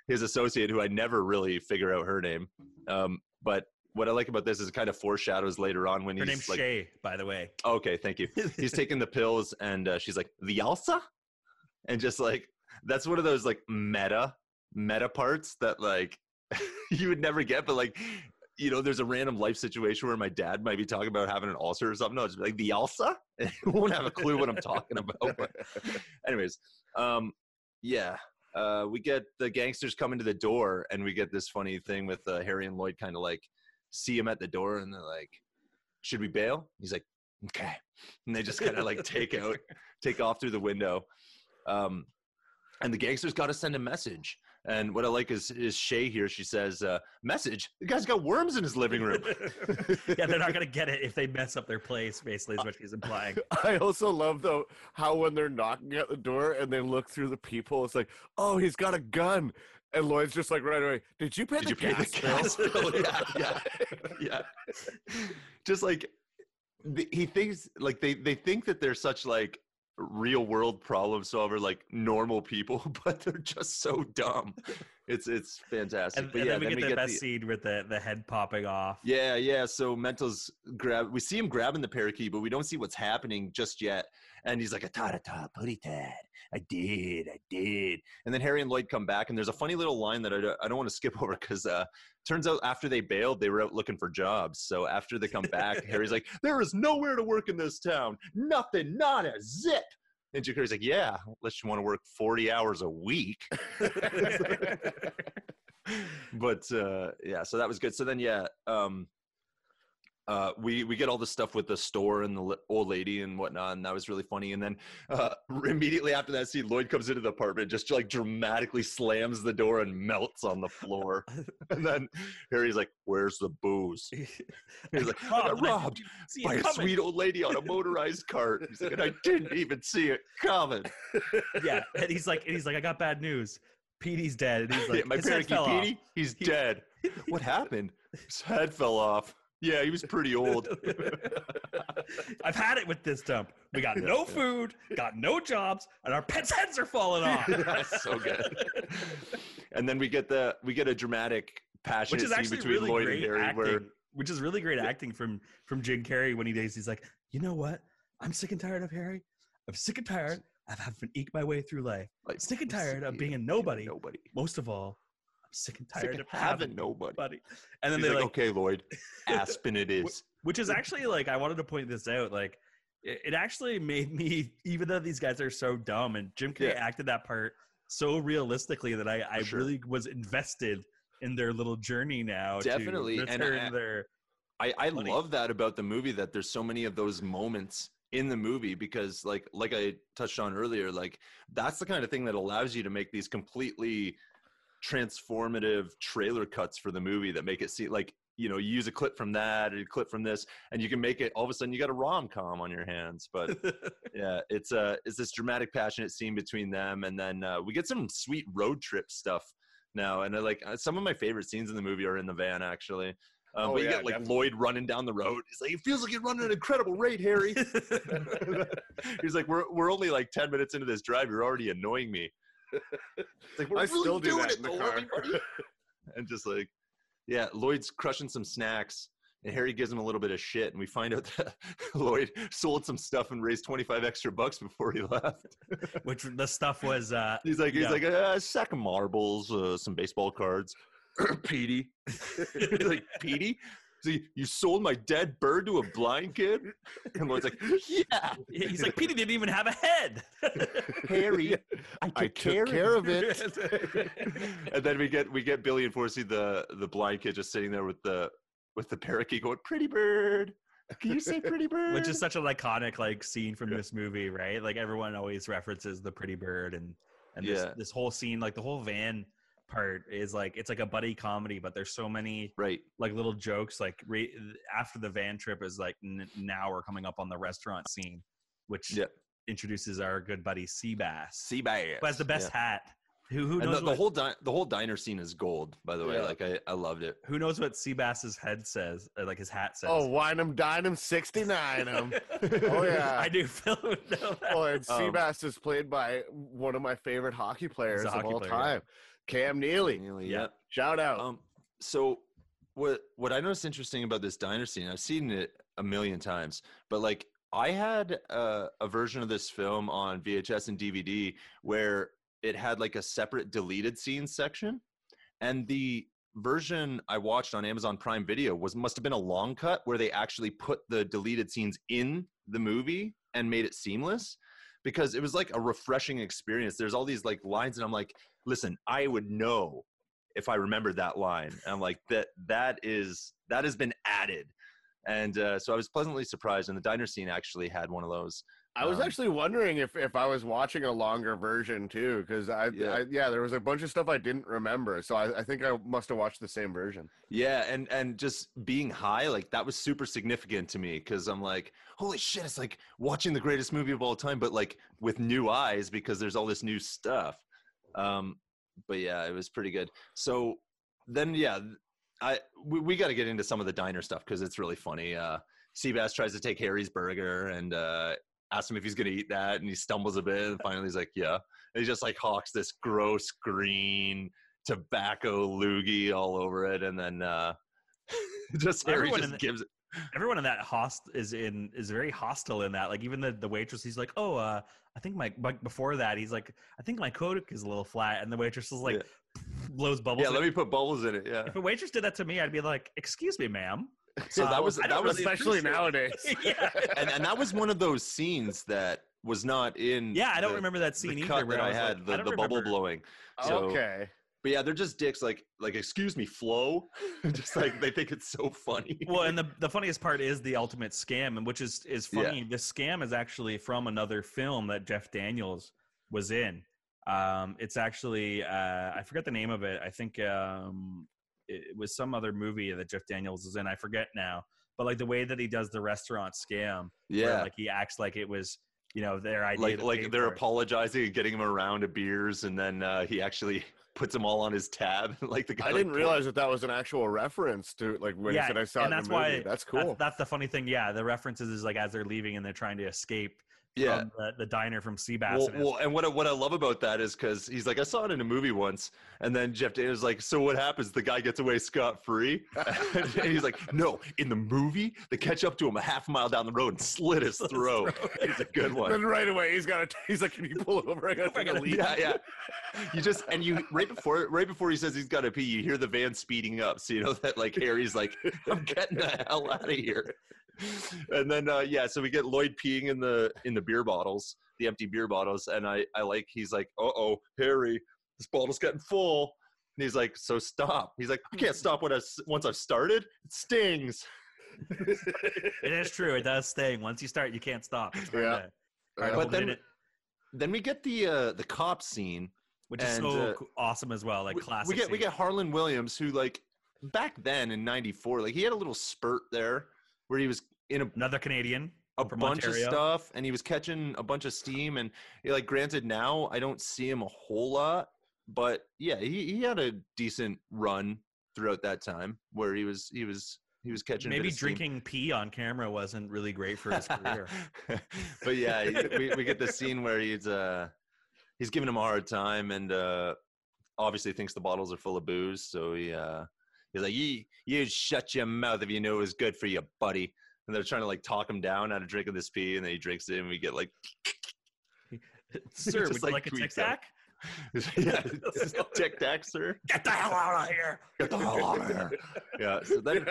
his associate who i never really figure out her name um, but what i like about this is it kind of foreshadows later on when Her he's name's like Shay, by the way. okay thank you he's taking the pills and uh, she's like the ulcer and just like that's one of those like meta meta parts that like you would never get but like you know there's a random life situation where my dad might be talking about having an ulcer or something. Just be like the he won't have a clue what I'm talking about but anyways um yeah uh we get the gangsters coming to the door and we get this funny thing with uh, Harry and Lloyd kind of like see him at the door and they're like should we bail? He's like okay. And they just kind of like take out take off through the window um and the gangsters got to send a message And what I like is is Shay here. She says, uh, "Message: The guy's got worms in his living room." yeah, they're not gonna get it if they mess up their place. Basically, is what she's implying. I also love though how when they're knocking at the door and they look through the people, it's like, oh, he's got a gun, and Lloyd's just like right away. Did you pay Did the you pay the gas bill?" gas bill? yeah, yeah, yeah. Just like he thinks, like they they think that they're such like real world problem solver, like normal people, but they're just so dumb. It's it's fantastic. And, but and yeah, then we get the best the- scene with the the head popping off. Yeah, yeah. So Mental's grab. We see him grabbing the parakeet, but we don't see what's happening just yet. And he's like, "A ta ta putty tad. I did, I did." And then Harry and Lloyd come back, and there's a funny little line that I don't, I don't want to skip over because uh, turns out after they bailed, they were out looking for jobs. So after they come back, Harry's like, "There is nowhere to work in this town. Nothing, not a zip." And Jim Carrey's like, "Yeah, unless you want to work 40 hours a week." but uh yeah so that was good so then yeah um uh, we we get all the stuff with the store and the old lady and whatnot, and that was really funny. And then uh, immediately after that scene, Lloyd comes into the apartment, just like dramatically slams the door and melts on the floor. and then Harry's like, "Where's the booze?" He's like, "I got Robbed, and I robbed didn't see by a coming." sweet old lady on a motorized cart." He's like, "And I didn't even see it coming." yeah, and he's like, and he's like, I got bad news. Petey's dead. And he's Yeah, like, my his head parakeet. Petey, he's He- dead. What happened? His head fell off. Yeah, he was pretty old. I've had it with this dump. We got no food, got no jobs, and our pets' heads are falling off. That's so good. and then we get the we get a dramatic is scene between really Lloyd and Harry acting. where Which is really great acting from from Jim Carrey when he does. He's like, you know what? I'm sick and tired of Harry. I'm sick and tired of having to eke my way through life. like Sick and tired of being a nobody. Nobody. Most of all, sick and Sick tired of of having having nobody. nobody. And then He's they like, like, okay, Lloyd, Aspen it is. which is actually like I wanted to point this out. Like it, it actually made me, even though these guys are so dumb, and Jim Carrey Yeah. acted that part so realistically that I, I sure. really was invested in their little journey now. Definitely, to and I- their I, I love that about the movie that there's so many of those moments in the movie because like like I touched on earlier, like that's the kind of thing that allows you to make these completely transformative trailer cuts for the movie that make it seem like you know you use a clip from that and a clip from this and you can make it all of a sudden you got a rom-com on your hands but yeah it's uh it's this dramatic passionate scene between them and then uh, we get some sweet road trip stuff now and I like uh, some of my favorite scenes in the movie are in the van actually um, Oh, but you yeah, get like definitely. Lloyd running down the road. He's like, it feels like you're running at an incredible rate, Harry. He's like, we're we're only like ten minutes into this drive. You're already annoying me. It's like we're I really still do doing that it in the car. and just like, yeah, Lloyd's crushing some snacks, and Harry gives him a little bit of shit, and we find out that Lloyd sold some stuff and raised twenty five extra bucks before he left. which the stuff was uh He's like, he's Yeah. like uh, a sack of marbles, uh, some baseball cards. Petey. he's like, Petey? So you, you sold my dead bird to a blind kid? And Lloyd's like, yeah, he's like Petey didn't even have a head. Harry, I took, I took care of it. and then we get we get Billy and Forsey, the the blind kid, just sitting there with the with the parakeet going, "Pretty bird, can you say pretty bird?" which is such an iconic like scene from this movie, right? Like everyone always references the pretty bird and and this, Yeah. this whole scene, like the whole van part is like it's like a buddy comedy, but there's so many right. like little jokes. Like re- after the van trip is like n- now we're coming up on the restaurant scene, which Yeah. introduces our good buddy Seabass, Sea bass. who has the best hat. Who who And knows the, the what, whole di- the whole diner scene is gold, by the way. Yeah. Like I, I loved it. who knows what Seabass's head says, or like his hat says. Oh, wine 'em, dine 'em, 69 'em. Oh, yeah. I do feel know that. Oh, and Um, Seabass is played by one of my favorite hockey players of hockey all player, yeah. Time, Cam Neely. Nearly, Yeah. yeah. Shout out. Um, so what what I noticed interesting about this diner scene, I've seen it a million times, but like I had a, a version of this film on VHS and DVD where it had like a separate deleted scenes section, and the version I watched on Amazon Prime Video was must have been a long cut where they actually put the deleted scenes in the movie and made it seamless because it was like a refreshing experience. There's all these like lines, and I'm like, listen, I would know if I remembered that line. And I'm like, that that is that has been added. And uh, so I was pleasantly surprised, and the diner scene actually had one of those. I was Um, actually wondering if, if I was watching a longer version too, because I Yeah. I yeah there was a bunch of stuff I didn't remember, so I, I think I must have watched the same version. Yeah, and and just being high, like that was super significant to me because I'm like, holy shit, it's like watching the greatest movie of all time, but like with new eyes because there's all this new stuff. Um, but yeah, it was pretty good. So then, yeah, I we, we got to get into some of the diner stuff because it's really funny. Uh, Seabass tries to take Harry's burger and uh, asks him if he's gonna eat that, and he stumbles a bit, and finally he's like, yeah. And he just like hawks this gross green tobacco loogie all over it, and then uh, just Harry Everyone just the- gives it. Everyone in that host is in is very hostile in that. Like even the the waitress, he's like, "Oh, uh, I think my but before that, he's like, I think my coke is a little flat," and the waitress is like, blows bubbles. Yeah, let it. me put bubbles in it. Yeah. If a waitress did that to me, I'd be like, "Excuse me, ma'am." So Uh, that was that was Especially nowadays. yeah, and and that was one of those scenes that was not in. yeah. I don't the- remember that the scene either. cut where that I was like- had, the, I the bubble blowing. So, okay. But yeah, they're just dicks. Like, like, excuse me, Flo. just like they think it's so funny. Well, and the the funniest part is the ultimate scam, and which is is Yeah. funny. This scam is actually from another film that Jeff Daniels was in. Um, it's actually uh, I forget the name of it. I think um, it, it was some other movie that Jeff Daniels is in. I forget now. But like the way that he does the restaurant scam, where, yeah, like he acts like it was you know their idea. like like they're apologizing and getting him a round of beers, and then uh, he actually puts them all on his tab. like the guy. I like, didn't realize that that was an actual reference to like when Yeah, he said I saw and it in that's the movie. why- that's That's, cool. that's the funny thing. Yeah, the references is like as they're leaving and they're trying to escape Yeah. from the, the diner from Seabass. Well, and well, and what I, what I love about that is because he's like, I saw it in a movie once, and then Jeff Daniels is like, so what happens? The guy gets away scot free, and he's like, no, in the movie, they catch up to him a half mile down the road and slit his throat. It's a good one. then right away he's got to. He's like, "Can you pull over? I got to a gotta- yeah, yeah. You just and you right before right before he says he's got to pee, you hear the van speeding up, so you know that like Harry's like, I'm getting the hell out of here. And then uh yeah, so we get Lloyd peeing in the in the beer bottles, the empty beer bottles, and I I like he's like, uh oh, Harry, this bottle's getting full. And he's like, so stop. He's like, I can't stop when I s- once I've started. It stings. It is true. It does sting. Once you start, you can't stop. It's hard Yeah. to- hard But then in it, then we get the uh the cop scene which is and, so uh, awesome as well. Like we, classic. we get we get Harland Williams who like back then in 94 like he had a little spurt there where he was in a, another Canadian. A bunch Ontario. of stuff and he was catching a bunch of steam and like granted now I don't see him a whole lot but yeah he, he had a decent run throughout that time where he was he was he was catching Maybe drinking pee on camera wasn't really great for his career. but yeah, we, we get the scene where he's uh he's giving him a hard time and uh obviously thinks the bottles are full of booze, so he uh he's like, You you shut your mouth if you knew it was good for you, buddy. And they're trying to like talk him down out of drinking this pee, and then he drinks it, and we get like, Sir, would like, like a tic tac? yeah, tic tac, sir. Get the hell out of here! Get the hell out of here. Yeah. So then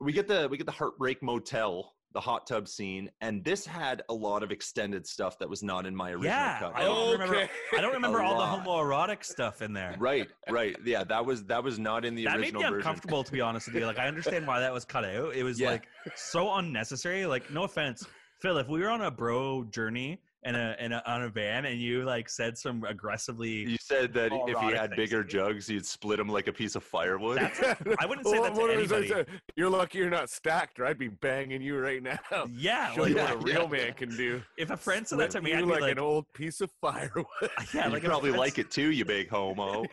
we get the we get the Heartbreak Motel, the hot tub scene, and this had a lot of extended stuff that was not in my original Yeah, cut. I don't remember. I don't remember all lot. the homoerotic stuff in there. Right, right. Yeah, that was that was not in the that made original me version. uncomfortable to be honest with you. Like I understand why that was cut out. It was Yeah. like so unnecessary. Like no offense, Phil. If we were on a bro journey in a, in a on a van and you like said some aggressively, You said that if he had bigger jugs, you'd split them like a piece of firewood. That's- I wouldn't say that to anybody. that? You're lucky you're not stacked, or I'd be banging you right now. yeah, Show like, you yeah, what a real yeah. man can do. if a friend said that to me, you I'd be like, like, an old piece of firewood. yeah, like if a probably like it too, you big homo.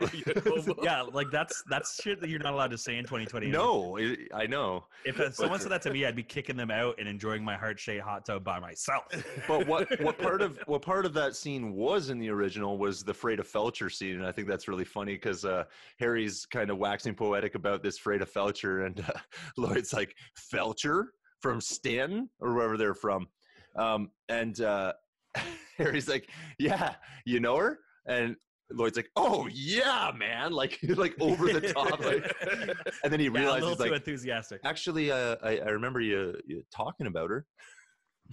yeah, like that's that's shit that you're not allowed to say in 2020. no, I I know. If uh, someone said that to me, I'd be kicking them out and enjoying my heart shaped hot tub by myself. But what what part of what part of that scene was in the original was the Fraida Felcher scene, and I think that's really funny because uh, Harry's kind of waxing poetic about this Fraida Felcher, and uh, Lloyd's like Felcher from Stanton or wherever they're from, um, and uh, Harry's like, "Yeah, you know her," and Lloyd's like, "Oh yeah, man!" Like like over the top, like, and then he Yeah, a realizes little too like, enthusiastic. actually, uh, I, I remember you, you talking about her.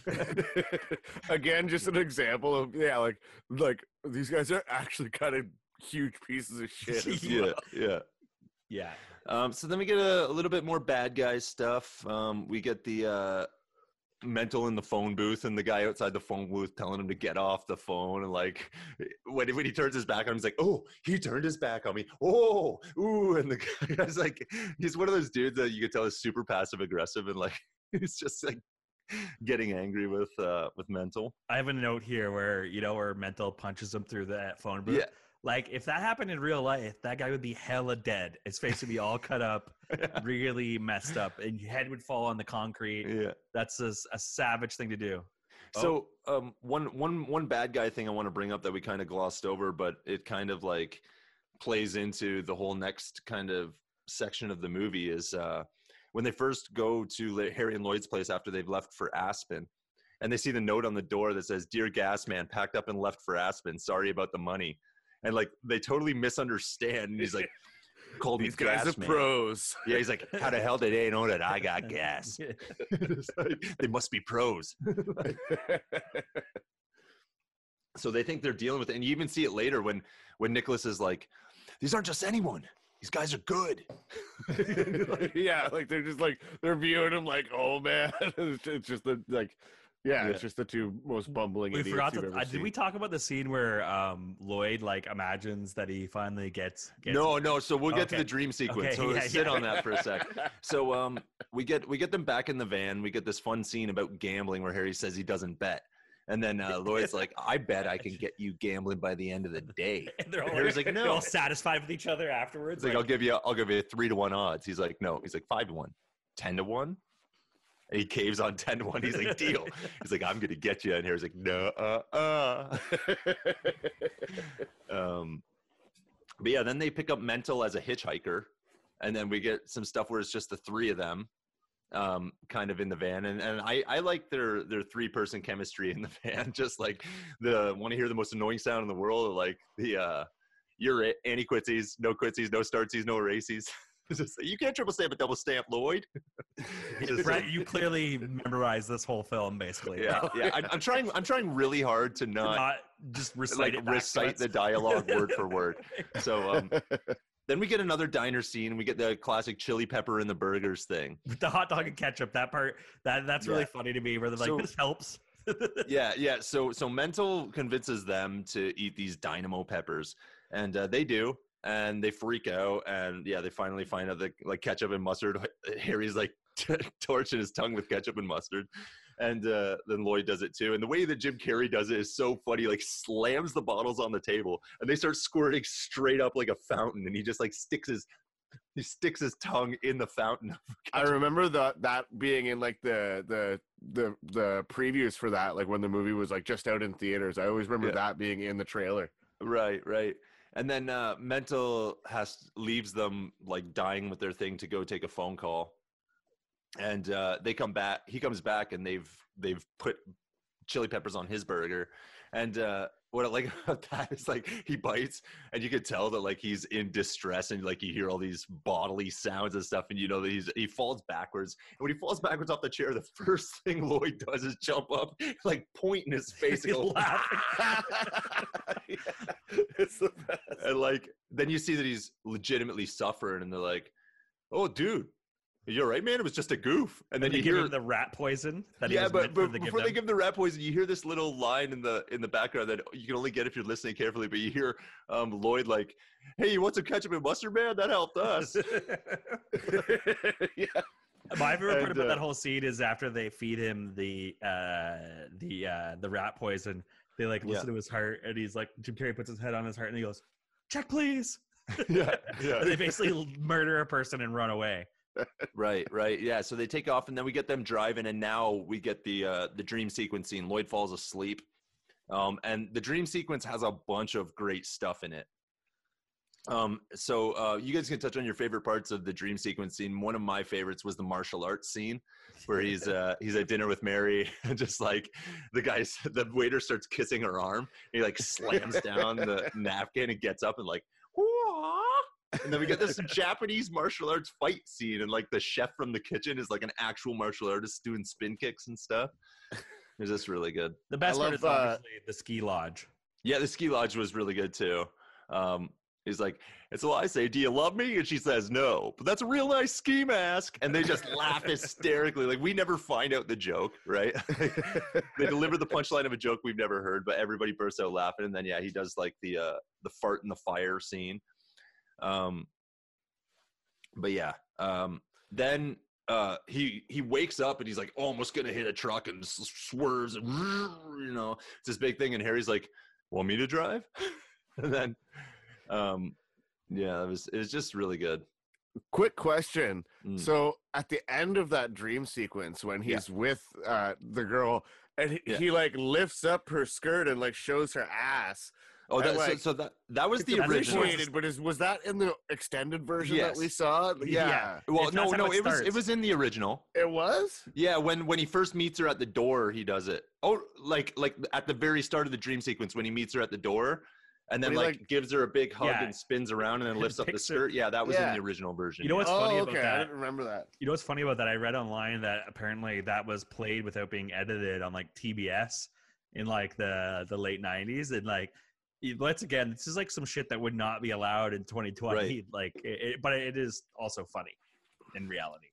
Again, just an example of yeah, like like these guys are actually kind of huge pieces of shit. as Yeah, well. yeah. Yeah. Um, so then we get a, a little bit more bad guy stuff. Um, we get the uh, mental in the phone booth and the guy outside the phone booth telling him to get off the phone and like when, when he turns his back on him he's like oh he turned his back on me oh ooh and the guy's like he's one of those dudes that you could tell is super passive aggressive and like he's just like getting angry with uh with mental I have a note here where you know where mental punches him through that phone booth. yeah Like if that happened in real life, that guy would be hella dead. His face would be all cut up, really messed up, and your head would fall on the concrete. yeah That's a savage thing to do. Oh. So um, one one one bad guy thing I want to bring up that we kind of glossed over, but it kind of like plays into the whole next kind of section of the movie is uh, when they first go to Harry and Lloyd's place after they've left for Aspen, and they see the note on the door that says "Dear Gas Man, packed up and left for Aspen. Sorry about the money." And like they totally misunderstand, and he's like, "Called These guys gas are man." pros. Yeah, he's like, "How the hell did they know that I got gas?" Like, they must be pros. so they think they're dealing with it and you even see it later when when nicholas is like these aren't just anyone these guys are good yeah, like they're just like they're viewing him like, oh man, it's, it's just the like, yeah, Yeah. it's just the two most bumbling we forgot you've to. ever Uh, did we talk about the scene where um, Lloyd like imagines that he finally gets? gets no no so we'll get to the dream sequence Okay, so yeah, sit yeah. on that for a sec so um we get we get them back in the van we get this fun scene about gambling where harry says he doesn't bet and then uh, lloyd's like i bet i can get you gambling by the end of the day And they're all, Harry's like, they're "No." all satisfied with each other afterwards. It's like, I'll give you, I'll give you three to one odds. He's like, no. He's like five to one, ten to one. And he caves on ten to one. He's like, deal. He's like, I'm gonna get you. And Harry's like, no, uh, uh. Um, but yeah, then they pick up Mental as a hitchhiker, and then we get some stuff where it's just the three of them, um, kind of in the van. And and I I like their their three person chemistry in the van. Just like the want to hear the most annoying sound in the world, like the uh, you're it, any quitsies, no quitsies, no startsies, no racies. Just you can't triple stamp a double stamp, Lloyd. Brett, you clearly memorized this whole film, basically. yeah, yeah. I, I'm trying. I'm trying really hard to not Not just recite like it recite the dialogue word for word. So um, then we get another diner scene. We get the classic chili pepper in the burgers thing. With the hot dog and ketchup. That part, that that's really Yeah. funny to me. Where they're like, So- "This helps." Yeah, yeah. So so mental convinces them to eat these dynamo peppers, and uh, they do, and they freak out, and yeah, they finally find out that like ketchup and mustard. Harry's like torching his tongue with ketchup and mustard. And uh, then Lloyd does it too. And the way that Jim Carrey does it is so funny. Like slams the bottles on the table, and they start squirting straight up like a fountain. And he just like sticks his he sticks his tongue in the fountain. I remember the that being in like the the the the previews for that, like when the movie was like just out in theaters. I always remember Yeah. that being in the trailer. Right, right. And then uh, mental has leaves them like dying with their thing to go take a phone call, and uh, they come back. He comes back, and they've they've put chili peppers on his burger. And uh, what I like about that is like he bites, and you can tell that like he's in distress, and like you hear all these bodily sounds and stuff, and you know that he's he falls backwards. And when he falls backwards off the chair, the first thing Lloyd does is jump up, like point in his face, and go, laughing. Yeah, it's the best. and like then you see that he's legitimately suffering and they're like oh dude you're right man it was just a goof and then they you give hear him the rat poison yeah but, but before they give him the rat poison you hear this little line in the in the background that you can only get if you're listening carefully but you hear um lloyd like hey you want some ketchup and mustard man that helped us yeah. My favorite part And, about uh, that whole scene is after they feed him the uh the uh the rat poison, they like Yeah. listen to his heart and he's like Jim Carrey puts his head on his heart and he goes, Check please. yeah yeah they basically murder a person and run away. Right right yeah so they take off and then we get them driving and now we get the uh the dream sequence scene lloyd falls asleep um and the dream sequence has a bunch of great stuff in it um so uh you guys can touch on your favorite parts of the dream sequence scene one of my favorites was the martial arts scene where he's uh he's at dinner with mary and just like the guys the waiter starts kissing her arm he like slams down the napkin and gets up and like. And then we get this Japanese martial arts fight scene, and like the chef from the kitchen is like an actual martial artist doing spin kicks and stuff. Is this really good. The best part love, is uh, obviously the ski lodge. Yeah, the ski lodge was really good too. Um, He's like, and so I say, "Do you love me?" And she says, "No." But that's a real nice ski mask, and they just laugh hysterically. Like we never find out the joke, right? they deliver the punchline of a joke we've never heard, but everybody bursts out laughing. And then yeah, he does like the uh, the fart in the fire scene. Um, but yeah, um, then uh, he he wakes up and he's like almost gonna hit a truck and swerves and you know it's this big thing and Harry's like, "Want me to drive?" and then, um, yeah, it was it was just really good. Quick question. Mm. So at the end of that dream sequence, when Yeah. he's with uh, the girl, and he, Yeah. he like lifts up her skirt and like shows her ass. Oh, I that, like- so, so that that was the original. appreciated, but is was that in the extended version Yes. that we saw? Yeah, Yeah. Well, It's- no, no, it it was it was in the original. it was. Yeah, when when he first meets her at the door, he does it. Oh, like like at the very start of the dream sequence when he meets her at the door, and then like, like- gives her a big hug Yeah. and spins around and then lifts up the Picks her- skirt. Yeah, that was in the original version. You know yeah. what's funny oh, about okay. I didn't remember that. You know what's funny about that? I read online that apparently that was played without being edited on like TBS in like the the late '90s, and like once again, this is like some shit that would not be allowed in 2020. Right. Like, it, it- but it is also funny in reality.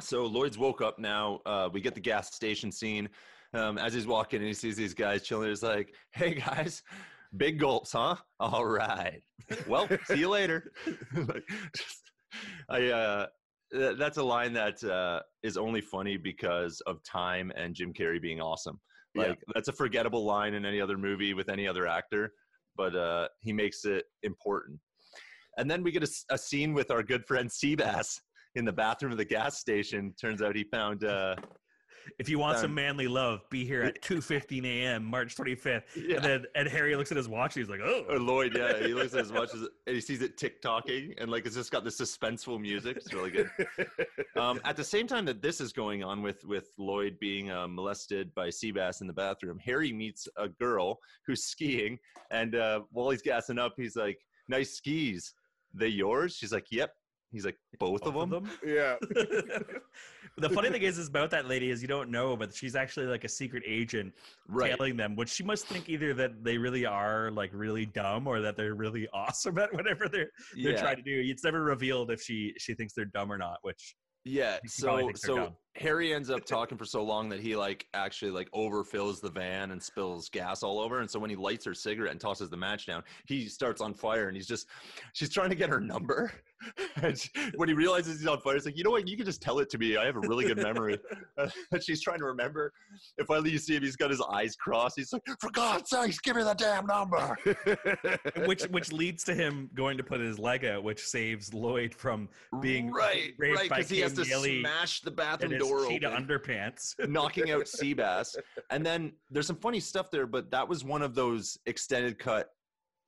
So Lloyd's woke up now. Uh, we get the gas station scene. Um, as he's walking and he sees these guys chilling, he's like, "Hey guys, big gulps, huh? All right. Well, see you later." Like, just- I uh, that's a line that uh, is only funny because of time and Jim Carrey being awesome. Yeah. Like that's a forgettable line in any other movie with any other actor, but uh, he makes it important. And then we get a scene with our good friend Seabass in the bathroom of the gas station. Turns out he found uh, If you want some manly love, be here at 2:15 a.m. March 25th. Yeah. And then and Harry looks at his watch. And he's like, or "Oh, Lloyd. Yeah, he looks at his watch and he sees it tick tocking, and like it's just got this suspenseful music. It's really good. Um, at the same time that this is going on with with Lloyd being uh, molested by Seabass in the bathroom, Harry meets a girl who's skiing, and uh, while he's gassing up, he's like, "Nice skis. They yours?" She's like, "Yep." He's like, "Both, of them." yeah. the funny thing is, is about that lady is you don't know, but she's actually like a secret agent Right. telling them, which she must think either that they really are like really dumb or that they're really awesome at whatever they're they're Yeah. trying to do. It's never revealed if she she thinks they're dumb or not. Which Yeah. So so dumb. Harry ends up talking for so long that he like actually like overfills the van and spills gas all over. And so when he lights her cigarette and tosses the match down, he starts on fire and he's just she's trying to get her number. and she- when he realizes he's on fire, it's like, you know what, you can just tell it to me. I have a really good memory. and she's trying to remember. And finally you see him, he's got his eyes crossed. He's like, For God's sakes, give me the damn number. which which leads to him going to put his leg out, which saves Lloyd from being right, raped right, because he has to Neely smash the bathroom his door cheetah open. underpants. knocking out Seabass. And then there's some funny stuff there, but that was one of those extended cut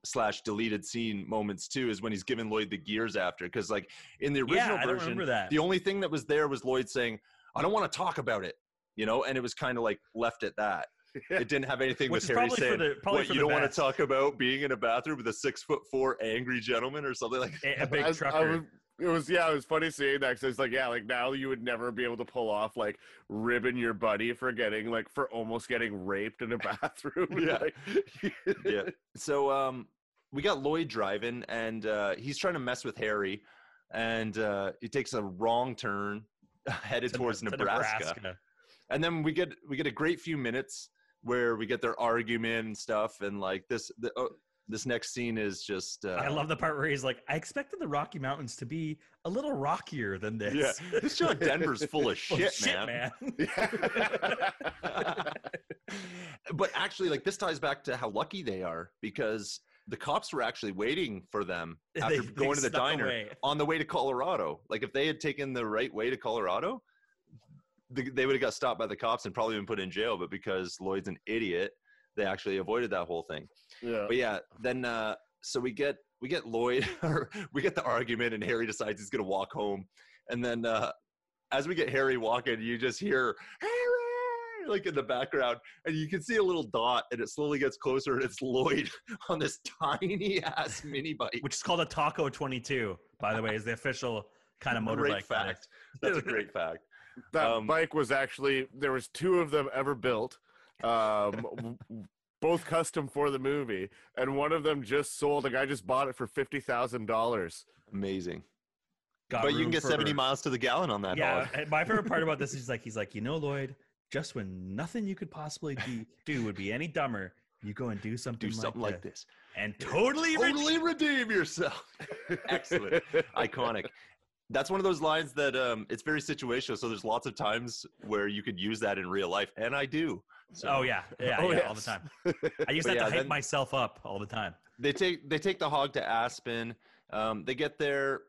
slash deleted scene moments too, is when he's giving Lloyd the gears after. Because like in the original yeah, version, that. the only thing that was there was Lloyd saying, I don't want to talk about it. You know, and it was kind of like left at that. It didn't have anything Which with Harry probably for saying, the- probably "What for you the don't want to talk about being in a bathroom with a six foot four angry gentleman or something like." a, a big I- I trucker. Was- it was yeah, it was funny seeing that because it's like yeah, like now you would never be able to pull off like ribbing your buddy for getting like for almost getting raped in a bathroom. Yeah. Like, yeah. So um, we got Lloyd driving, and uh, he's trying to mess with Harry, and uh, he takes a wrong turn, headed to- towards to Nebraska. And then we get we get a great few minutes where we get their argument and stuff, and like this the, oh, this next scene is just. Uh, I love the part where he's like, "I expected the Rocky Mountains to be a little rockier than this." Yeah, this show Denver's full of Well, shit, man. man. but actually, like this ties back to how lucky they are because the cops were actually waiting for them after They- they going to the diner away. on the way to Colorado. Like if they had taken the right way to Colorado, they would have got stopped by the cops and probably been put in jail. But because Lloyd's an idiot, they actually avoided that whole thing. yeah. But yeah, then uh, so we get we get Lloyd, we get the argument, and Harry decides he's gonna walk home, and then uh, as we get Harry walking, you just hear Harry like in the background, and you can see a little dot, and it slowly gets closer, and it's Lloyd on this tiny ass mini bike. Which is called a Taco 22, by the way, is the official kind of motorbike. great for this. fact. That's a great fact. that um, bike was actually there was two of them ever built. Um, w- w- both custom for the movie, and one of them just sold. The guy just bought it for fifty thousand dollars. Amazing. Got but you can get for- 70 miles to the gallon on that Yeah, and my favorite part about this is like he's like, you know, Lloyd, just when nothing you could possibly do, do would be any dumber, you go and do something, Do something like, like this, this. and totally, Totally redeem yourself. Excellent. Iconic. That's one of those lines that um, it's very situational. So there's lots of times where you could use that in real life, and I do. So Oh yeah, yeah, Oh, yeah, all the time. I used But that yeah, to hype then- myself up all the time. they take they take the hog to Aspen. Um, they get there.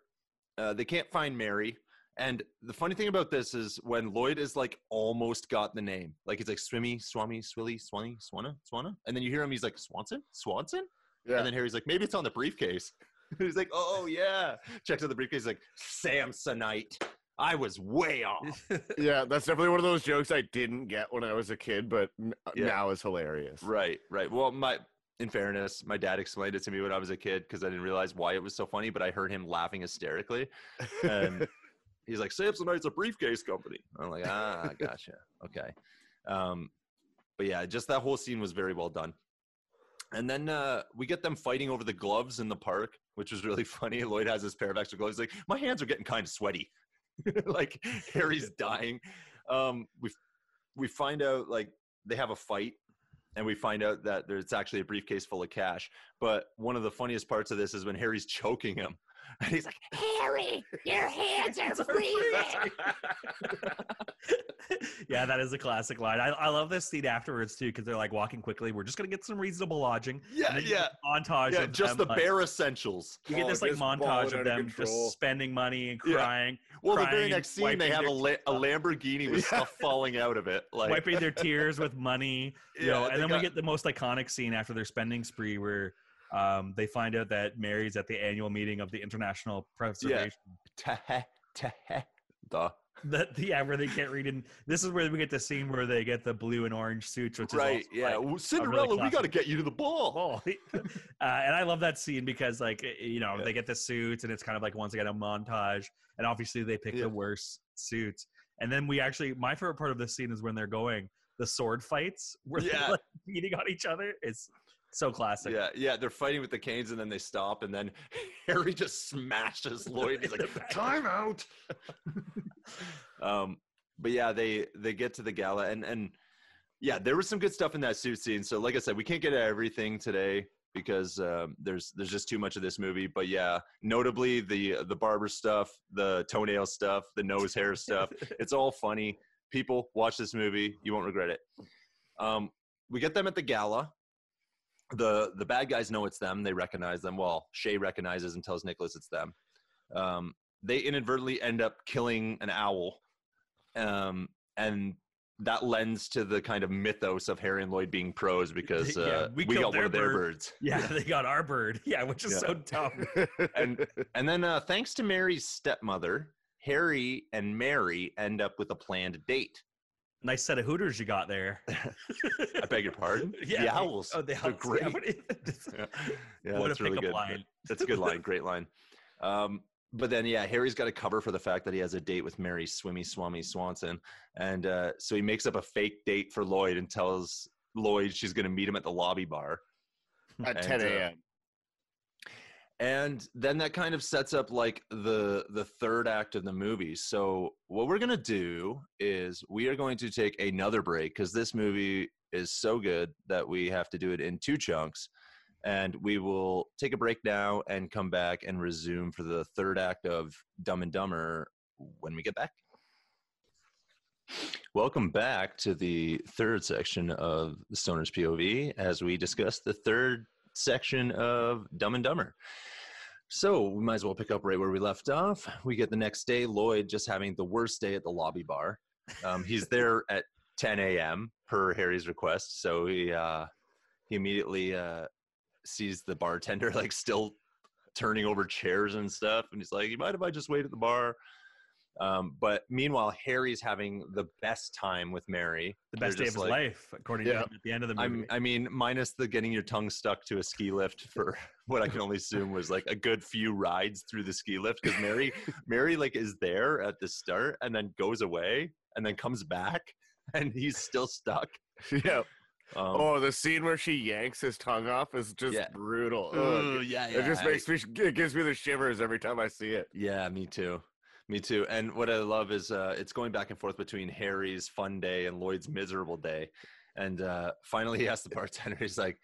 Uh, they can't find Mary. And the funny thing about this is when Lloyd is like almost got the name, like it's like Swimmy, Swami, Swilly, Swanny, Swanna, Swanna, and then you hear him, he's like Swanson, Swanson, Yeah. and then Harry's like, maybe it's on the briefcase. he's like, oh yeah, checks out the briefcase, he's like Samsonite. I was way off. yeah, that's definitely one of those jokes I didn't get when I was a kid, but Yeah. now is hilarious. Right, right. Well, my in fairness, my dad explained it to me when I was a kid because I didn't realize why it was so funny, but I heard him laughing hysterically. And he's like, Samsonite's a briefcase company. I'm like, ah, gotcha. Okay. Um, but yeah, just that whole scene was very well done. And then uh, we get them fighting over the gloves in the park, which was really funny. Lloyd has his pair of extra gloves. He's like, my hands are getting kind of sweaty. like Harry's dying. Um, we we find out like they have a fight, and we find out that there's actually a briefcase full of cash. But one of the funniest parts of this is when Harry's choking him, and he's like, Harry, your hands are freezing. yeah, that is a classic line. I, I love this scene afterwards too because they're like walking quickly. We're just gonna get some reasonable lodging. "Yeah, And then you get yeah, montage. yeah, of just them, the like- bare essentials." You get Oh, this like montage of them control. just spending money and Yeah. crying, Well, the very next scene, they have a, la- a Lamborghini with Yeah. stuff falling out of it. Like, wiping their tears with money. You Yeah, know, and then got- we get the most iconic scene after their spending spree where um, they find out that Mary's at the annual meeting of the International Preservation. "Teh, teh, the yeah, where they can't read. And this is where we get the scene where they get the blue and orange suits, which right, is yeah. like, Well, Cinderella, we got to get you to the ball. Oh, uh, and I love that scene because, like, you know, Yeah. they get the suits, and it's kind of like once again a montage, and obviously they pick Yeah. the worst suits. And then we actually, my favorite part of this scene is when they're going the sword fights, where Yeah. they're like, beating on each other. It's so classic. Yeah, yeah, they're fighting with the canes and then they stop and then Harry just smashes Lloyd. He's like, "Time out." um, but yeah, they they get to the gala and and yeah, there was some good stuff in that suit scene. So like I said, we can't get at everything today because um, there's there's just too much of this movie. But yeah, notably the the barber stuff, the toenail stuff, the nose hair stuff. it's all funny. People watch this movie, you won't regret it. Um, we get them at the gala the the bad guys know it's them. They recognize them. Well, Shay recognizes and tells Nicholas it's them. Um, they inadvertently end up killing an owl, um, and that lends to the kind of mythos of Harry and Lloyd being pros because Yeah, uh, we we, killed got one of their their bird. birds. Yeah, they got our bird. Yeah, which is Yeah. so dumb. And and then uh, thanks to Mary's stepmother, Harry and Mary end up with a planned date. Nice set of hooters you got there. I beg your pardon. Yeah, the owls. Oh, the They're owls. great. Yeah, what is- yeah, yeah what a that's really pickup good. line. That's a good line. Great line. Um, but then, yeah, Harry's got to cover for the fact that he has a date with Mary Swimmy Swami Swanson, and uh, so he makes up a fake date for Lloyd and tells Lloyd she's going to meet him at the lobby bar. At And, 10 uh, a.m. and then that kind of sets up like the the third act of the movie. So what we're going to do is we are going to take another break because this movie is so good that we have to do it in two chunks. And we will take a break now and come back and resume for the third act of dumb and dumber when we get back. Welcome back to the third section of the stoner's pov as we discuss the third section of dumb and dumber so we might as well pick up right where we left off. We get the next day, Lloyd just having the worst day at the lobby bar. Um, he's there at 10 a.m. per Harry's request, so he uh, he immediately uh, sees the bartender like still turning over chairs and stuff, and he's like, "You mind if I just wait at the bar?" Um, but meanwhile, Harry's having the best time with Mary. The best day of just his life, according Yeah. to him at the end of the movie. I'm, I mean, minus the getting your tongue stuck to a ski lift for what I can only assume was like a good few rides through the ski lift because Mary, Mary like is there at the start and then goes away and then comes back and he's still stuck. yeah. Um, Oh, the scene where she yanks his tongue off is just Yeah. brutal. Ooh, yeah, yeah. it just I- makes me. It gives me the shivers every time I see it. Yeah, me too. Me too. And what I love is uh, it's going back and forth between Harry's fun day and Lloyd's miserable day. And uh, finally, he asks the bartender, he's like,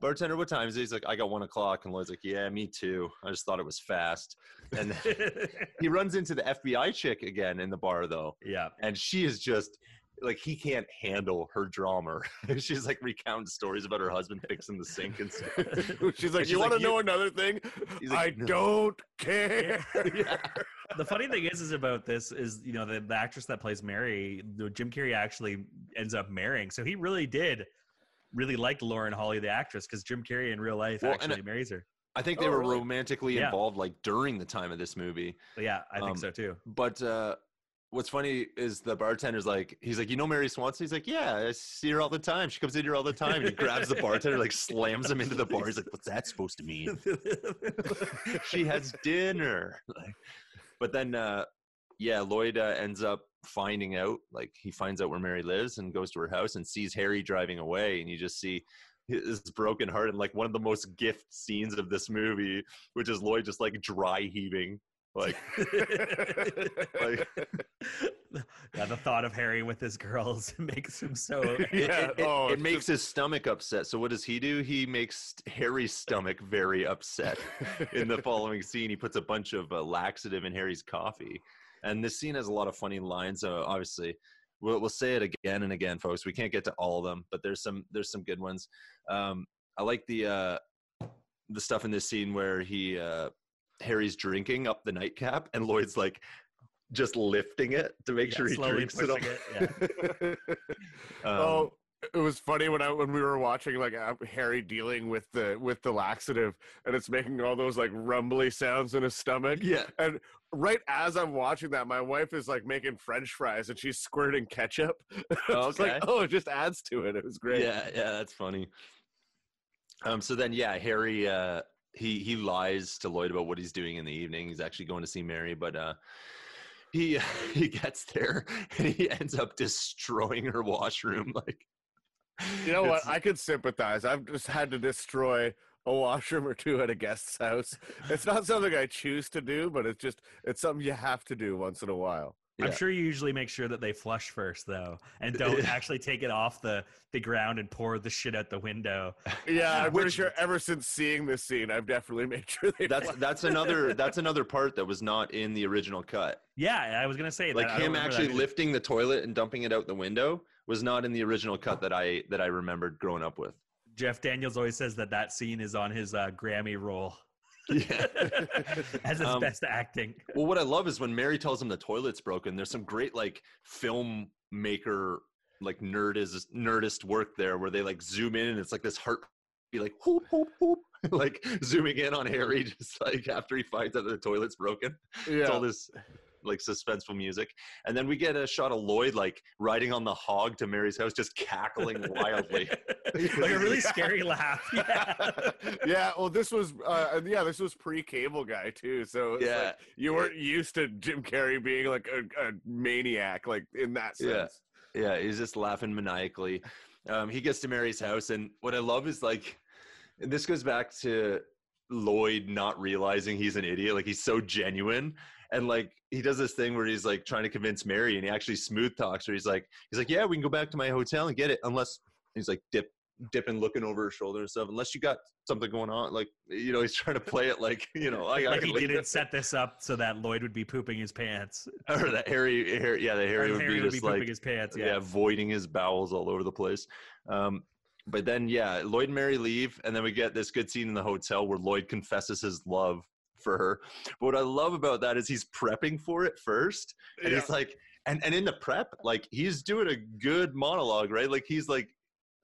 Bartender, what time is it? He's like, I got one o'clock. And Lloyd's like, Yeah, me too. I just thought it was fast. And he runs into the FBI chick again in the bar, though. yeah. And she is just like, he can't handle her drama. She's like recounting stories about her husband fixing the sink and stuff. She's like, she's "You like, want to "You-" know another thing? He's I "No." don't care." yeah. the funny thing is, is about this is you know the, the actress that plays Mary, the- Jim Carrey actually ends up marrying. So he really did really like Lauren Holly, the actress, because Jim Carrey in real life Well, and actually marries her. I think they Oh, were really? romantically Yeah. involved like during the time of this movie. But yeah, I think Um, so too. But uh, what's funny is the bartender's like, he's like, you know Mary Swanson? He's like, yeah, I see her all the time. She comes in here all the time. And he grabs the bartender, like slams him into the bar. He's like, what's that supposed to mean? she has dinner. Like, but then, uh, yeah, Lloyd uh, ends up finding out, like he finds out where Mary lives and goes to her house and sees Harry driving away. And you just see his broken heart and like one of the most gift scenes of this movie, which is Lloyd just like dry heaving. Like, like yeah, the thought of Harry with his girls makes him so. it, Yeah, it, it- oh, it it's makes his stomach upset. So what does he do? He makes Harry's stomach very upset. In the following scene, he puts a bunch of uh, laxative in Harry's coffee, and this scene has a lot of funny lines. Uh, obviously, we'll, we'll say it again and again, folks. We can't get to all of them, but there's some there's some good ones. Um, I like the uh, the stuff in this scene where he uh, Harry's drinking up the nightcap, and Lloyd's like just lifting it to make Yeah, sure he drinks it up. it, yeah. Um, oh, it was funny when I when we were watching like uh, Harry dealing with the with the laxative, and it's making all those like rumbly sounds in his stomach. yeah. And right as I'm watching that, my wife is like making French fries and she's squirting ketchup. it's like, oh, it just adds to it. It was great. Yeah, yeah, that's funny. Um, so then, yeah, Harry, uh, he he lies to Lloyd about what he's doing in the evening. He's actually going to see Mary, but uh, he he gets there and he ends up destroying her washroom. Like, You know what? I could sympathize. I've just had to destroy a washroom or two at a guest's house. It's not something I choose to do, but it's just it's something you have to do once in a while. I'm sure you usually make sure that they flush first, though, and don't actually take it off the, the ground and pour the shit out the window. Yeah, I'm pretty Which- sure ever since seeing this scene, I've definitely made sure they. that's that's another that's another part that was not in the original cut. Yeah, I was gonna say Like that. I him remember that actually lifting the toilet and dumping it out the window was not in the original cut that I that I remembered growing up with. Jeff Daniels always says that that scene is on his uh, Grammy roll Yeah. as his Um, best acting. Well, what I love is when Mary tells him the toilet's broken. There's some great like filmmaker like nerd is nerdist work there where they like zoom in and it's like this heart be like whoop whoop whoop like zooming in on Harry just like after he finds out that the toilet's broken. It's all yeah. this like suspenseful music, and then we get a shot of Lloyd like riding on the hog to Mary's house, just cackling wildly. like a really scary laugh. Yeah. yeah, well, this was uh, yeah, this was pre-cable guy too, so Yeah. like you weren't used to Jim Carrey being like a, a maniac, like in that sense. Yeah. Yeah, he's just laughing maniacally. Um, he gets to Mary's house, and what I love is like, and this goes back to Lloyd not realizing he's an idiot. Like he's so genuine, and like he does this thing where he's like trying to convince Mary, and he actually smooth talks her. He's like, he's like, yeah, we can go back to my hotel and get it, unless he's like dip, dipping, looking over her shoulder and stuff. Unless you got something going on, like you know, he's trying to play it like you know, I, like he didn't set this up so that Lloyd would be pooping his pants. or that Harry, Harry, yeah, that Harry would Harry be would just be pooping like his pants. yeah. Yeah. voiding his bowels all over the place. Um, but then, yeah, Lloyd and Mary leave, and then we get this good scene in the hotel where Lloyd confesses his love for her. But what I love about that is he's prepping for it first, and he's like, and and in the prep, like he's doing a good monologue, right? Like he's like,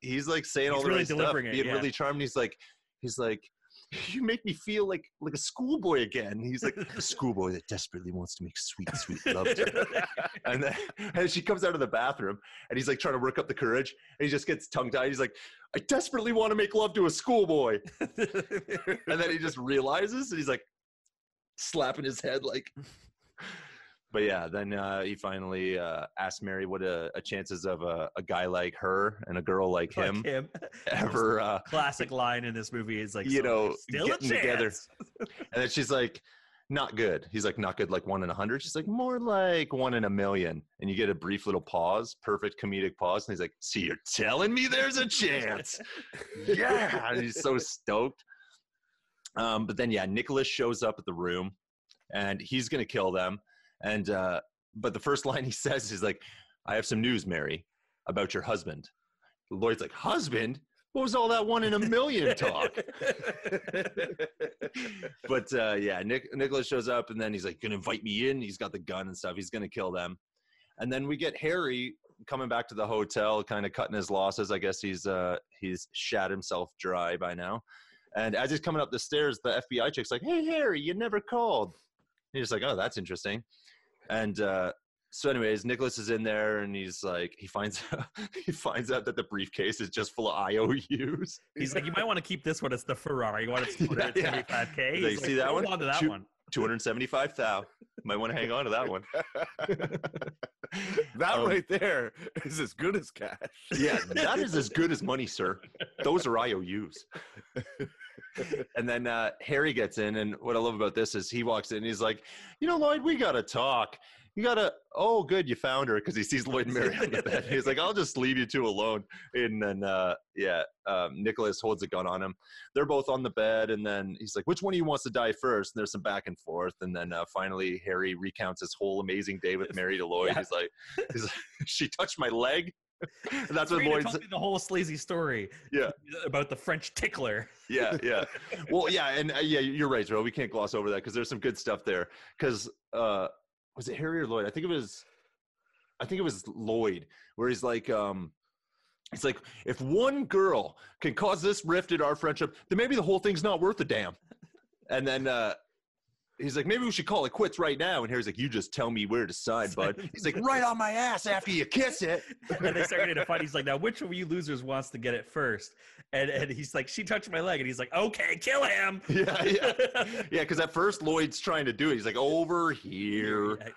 he's like saying all He's the really right stuff, it, being yeah. really charming. He's like, he's like. You make me feel like like a schoolboy again. He's like a schoolboy that desperately wants to make sweet, sweet love to her and then and she comes out of the bathroom and he's like trying to work up the courage and he just gets tongue tied he's like i desperately want to make love to a schoolboy and then he just realizes and he's like slapping his head like but yeah, then uh, he finally uh, asked Mary what a, a chances of a, a guy like her and a girl like him Like him. ever, uh, Classic line in this movie is like, You so know, there's still a getting together. and then she's like, not good. He's like, not good, like one in a hundred. She's like, more like one in a million. And you get a brief little pause, perfect comedic pause. And he's like, see, you're telling me there's a chance. yeah. And he's so stoked. Um, but then, yeah, Nicholas shows up at the room and he's going to kill them. And, uh, but the first line he says is like, I have some news, Mary, about your husband. Lloyd's like, husband? What was all that one in a million talk? but uh, yeah, Nick Nicholas shows up and then he's like gonna invite me in. He's got the gun and stuff. He's gonna kill them. And then we get Harry coming back to the hotel, kind of cutting his losses. I guess he's uh he's shat himself dry by now. And as he's coming up the stairs, the FBI chick's like, "Hey Harry, you never called." And he's like, "Oh, that's interesting." And uh, so, anyways, Nicholas is in there, and he's like, he finds he finds out that the briefcase is just full of IOUs. He's like, you might want to keep this one. It's the Ferrari one. It's Yeah, yeah. 275k. Like, He's see that one? on to that one. Two hundred seventy-five thou. Might want to hang on to that one. that Um, right there is as good as cash. Yeah, that is as good as money, sir. Those are IOUs. and then uh, Harry gets in, and what I love about this is he walks in, and he's like, "You know, Lloyd, we gotta talk. You gotta. Oh, good, you found her because he sees Lloyd and Mary on the bed. He's like, I'll just leave you two alone. And then, uh, yeah, um, Nicholas holds a gun on him. They're both on the bed, and then he's like, "Which one of you wants to die first? And there's some back and forth, and then uh, finally Harry recounts his whole amazing day with Mary to Lloyd. Yeah. He's like, he's like, she touched my leg. And that's what Lloyd's. told me the whole sleazy story. Yeah. About the French tickler. yeah, yeah. Well, yeah, and uh, yeah, you're right, Joe. We can't gloss over that because there's some good stuff there. Because uh, was it Harry or Lloyd? I think it was. I think it was Lloyd, where he's like, um, he's like, if one girl can cause this rift in our friendship, then maybe the whole thing's not worth a damn. And then uh, he's like, maybe we should call it quits right now. And Harry's like, you just tell me where to sign, bud. He's like, right on my ass after you kiss it. and they start getting a fight. He's like, now which of you losers wants to get it first? And and he's like, she touched my leg, and he's like, okay, kill him. Yeah, yeah. Yeah, because at first Lloyd's trying to do it. He's like, over here. Yeah.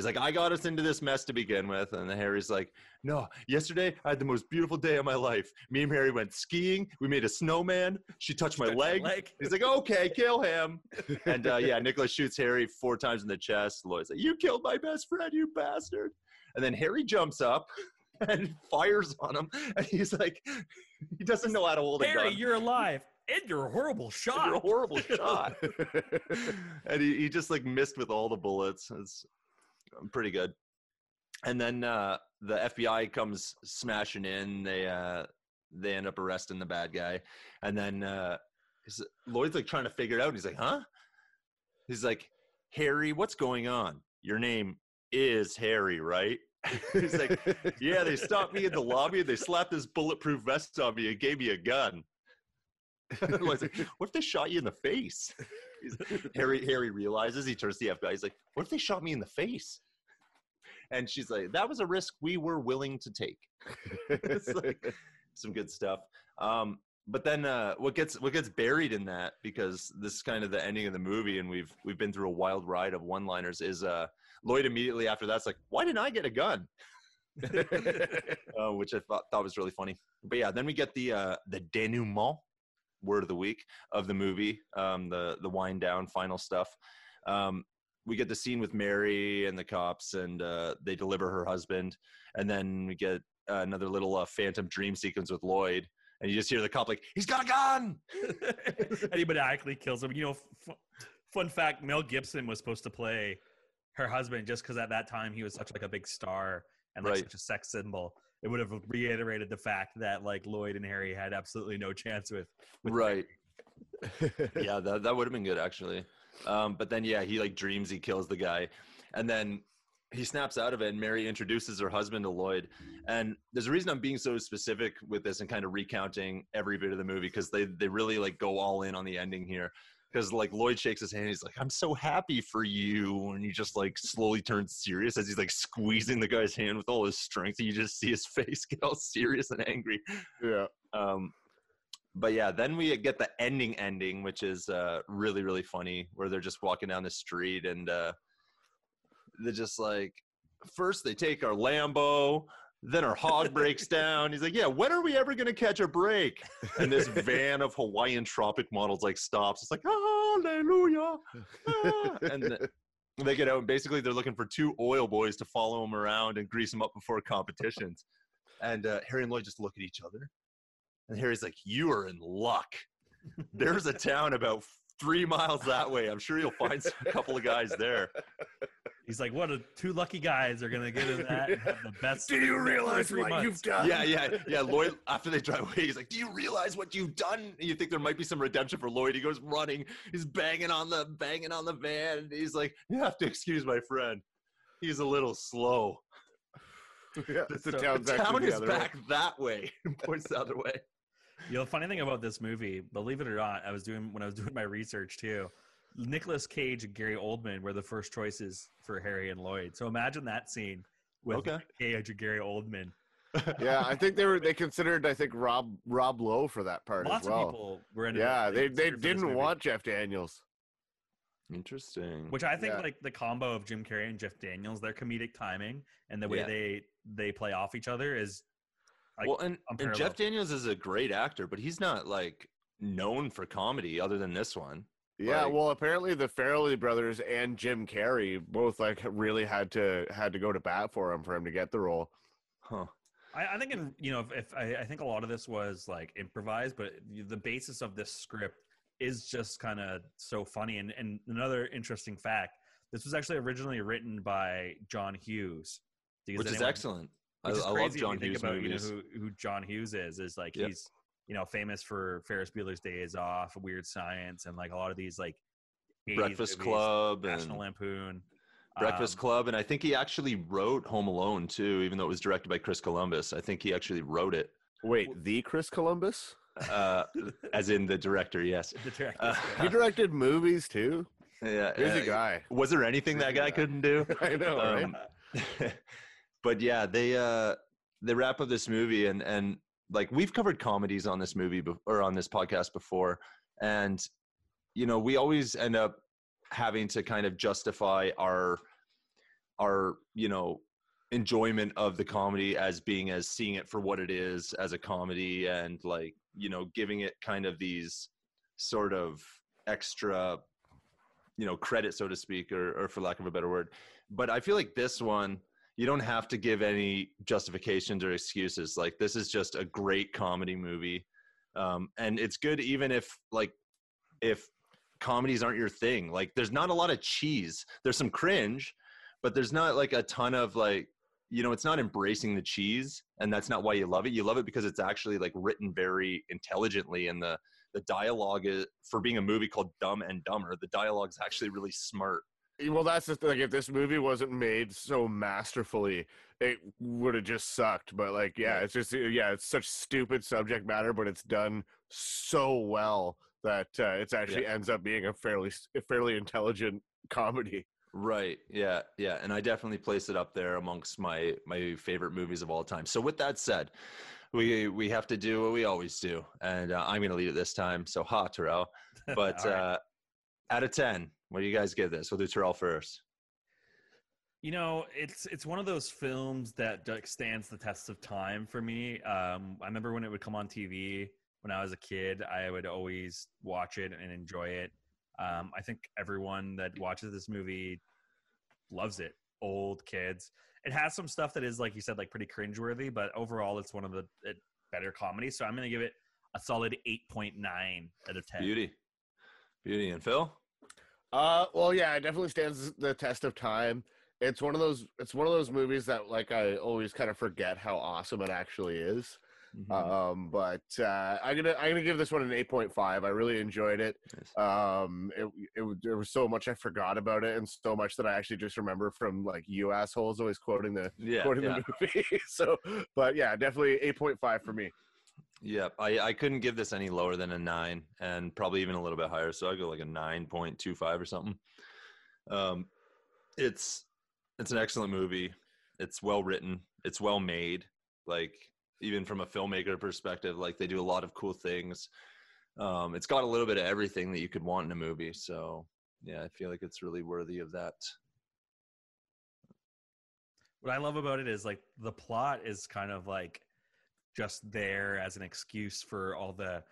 He's like, I got us into this mess to begin with. And Harry's like, No, yesterday I had the most beautiful day of my life. Me and Harry went skiing. We made a snowman. She touched my Touched my leg. leg. He's like, Okay, kill him. And uh, yeah, Nicholas shoots Harry four times in the chest. Lloyd's like, You killed my best friend, you bastard. And then Harry jumps up and fires on him. And he's like, He doesn't know how to hold a Harry, gun. you're alive. And you're a horrible shot. You're a horrible shot. and he, he just like missed with all the bullets. It's um, pretty good. And then uh, the FBI comes smashing in. They uh, they end up arresting the bad guy, and then uh, Lloyd's like trying to figure it out. He's like, "Huh?" He's like, "Harry, what's going on? Your name is Harry, right?" he's like, "Yeah." They stopped me in the lobby. They slapped this bulletproof vest on me and gave me a gun. Like, "What if they shot you in the face?" Harry Harry realizes he turns to the FBI. He's like, "What if they shot me in the face?" And she's like, "That was a risk we were willing to take." It's like some good stuff. Um, but then uh, what gets what gets buried in that because this is kind of the ending of the movie, and we've we've been through a wild ride of one-liners. Is uh, Lloyd immediately after that's like, "Why didn't I get a gun?" uh, which I thought thought was really funny. But yeah, then we get the uh, the denouement word of the week of the movie, um, the the wind down final stuff. Um, we get the scene with Mary and the cops, and uh, they deliver her husband, and then we get uh, another little uh, phantom dream sequence with Lloyd, and you just hear the cop like, "He's got a gun!" and he maniacally kills him. You know, f- fun fact: Mel Gibson was supposed to play her husband just because at that time he was such like a big star and like Right. such a sex symbol. It would have reiterated the fact that like Lloyd and Harry had absolutely no chance with. with right. yeah, that that would have been good actually. Um, but then yeah, he like dreams he kills the guy, and then he snaps out of it. And Mary introduces her husband to Lloyd. And there's a reason I'm being so specific with this and kind of recounting every bit of the movie because they they really like go all in on the ending here. Because like Lloyd shakes his hand, he's like, "I'm so happy for you," and he just like slowly turns serious as he's like squeezing the guy's hand with all his strength. And you just see his face get all serious and angry. yeah. Um, but yeah, then we get the ending ending, which is uh, really really funny, where they're just walking down the street and uh, they're just like, first they take our Lambo, then our hog breaks down. He's like, yeah, when are we ever gonna catch a break? And this van of Hawaiian tropic models like stops. It's like, hallelujah. ah," And they get out and basically they're looking for two oil boys to follow them around and grease them up before competitions. And uh, Harry and Lloyd just look at each other. And Harry's like, you are in luck. There's a town about three miles that way. I'm sure you'll find a couple of guys there. He's like, what? A, two lucky guys are gonna get in that. and have the best. Do you realize what months." you've done? Yeah, yeah, yeah. Lloyd, after they drive away, he's like, Do you realize what you've done? And you think there might be some redemption for Lloyd. He goes running, he's banging on the banging on the van. He's like, You have to excuse my friend. He's a little slow. Yeah, the So- town's the actually town the is other way. back that way. Points the other way. You know, the funny thing about this movie, believe it or not, I was doing when I was doing my research too. Nicolas Cage and Gary Oldman were the first choices for Harry and Lloyd. So imagine that scene with Okay. Cage and Gary Oldman. Yeah, I think they were. They considered. I think Rob Rob Lowe for that part Lots as well. of people were in. yeah, they they considered for this didn't want Jeff Daniels. Interesting. Which I think Yeah. like the combo of Jim Carrey and Jeff Daniels, their comedic timing and the way Yeah. they they play off each other is like, well, and, and. Jeff Daniels is a great actor, but he's not like known for comedy other than this one. Yeah, Like- well, apparently the Farrelly brothers and Jim Carrey both like really had to had to go to bat for him for him to get the role. Huh. I, I think in you know if, if I, I think a lot of this was like improvised, but the basis of this script is just kind of so funny. And and another interesting fact: this was actually originally written by John Hughes, Does Which is excellent. I, Which is I love crazy if John you think Hughes about movies. you know who, who John Hughes is. Is like Yep. he's you know famous for Ferris Bueller's Days Off, Weird Science, and like a lot of these like Breakfast movies, Club National and Lampoon. Breakfast Um, Club, and I think he actually wrote Home Alone too, even though it was directed by Chris Columbus. I think he actually wrote it, Wait, the Chris Columbus? uh, as in the director. Yes. The director's Uh, He directed movies too. Yeah. He's uh, a guy. Was there anything that guy couldn't do? I know, right? But yeah, they uh they wrap up this movie and and like we've covered comedies on this movie bef- or on this podcast before, and you know we always end up having to kind of justify our our you know enjoyment of the comedy as being as seeing it for what it is as a comedy and like you know giving it kind of these sort of extra you know credit so to speak or, or for lack of a better word. But i feel like this one you don't have to give any justifications or excuses like this is just a great comedy movie um, and it's good even if like if comedies aren't your thing like there's not a lot of cheese there's some cringe but there's not like a ton of like you know it's not embracing the cheese and that's not why you love it you love it because it's actually like written very intelligently and the the dialogue is for being a movie called dumb and dumber the dialogue is actually really smart Well, that's the thing. If this movie wasn't made so masterfully, it would have just sucked. But like, yeah, Yeah. it's just yeah, it's such stupid subject matter, but it's done so well that uh, it's actually ends up being a fairly a fairly intelligent comedy. Right. Yeah. Yeah. And I definitely place it up there amongst my my favorite movies of all time. So with that said, we we have to do what we always do, and uh, I'm going to lead it this time. So ha, Terrell. But right. uh, out of ten, what do you guys give this? We'll do Terrell first. You know, it's it's one of those films that stands the test of time for me. Um, I remember when it would come on TV when I was a kid. I would always watch it and enjoy it. Um, I think everyone that watches this movie loves it. Old kids. It has some stuff that is like you said, like pretty cringeworthy, but overall, it's one of the it, better comedies. So I'm going to give it a solid eight point nine out of ten. Beauty. Beauty and Phil. Uh, well, yeah, it definitely stands the test of time. It's one of those. It's one of those movies that like I always kind of forget how awesome it actually is. Mhm. Um, but uh, I'm gonna I'm gonna give this one an 8.5. I really enjoyed it. Nice. Um, it, it was- there was so much I forgot about it, and so much that I actually just remember from like you assholes always quoting the Yeah. quoting Yeah. the movie. so, but yeah, definitely 8.5 for me. Yeah, I, I couldn't give this any lower than a nine, and probably even a little bit higher. So I go like a nine point two five or something. Um, it's it's an excellent movie. It's well written. It's well made. Like even from a filmmaker perspective, like they do a lot of cool things. Um, it's got a little bit of everything that you could want in a movie. So yeah, I feel like it's really worthy of that what I love about it is like the plot is kind of like just there as an excuse for all the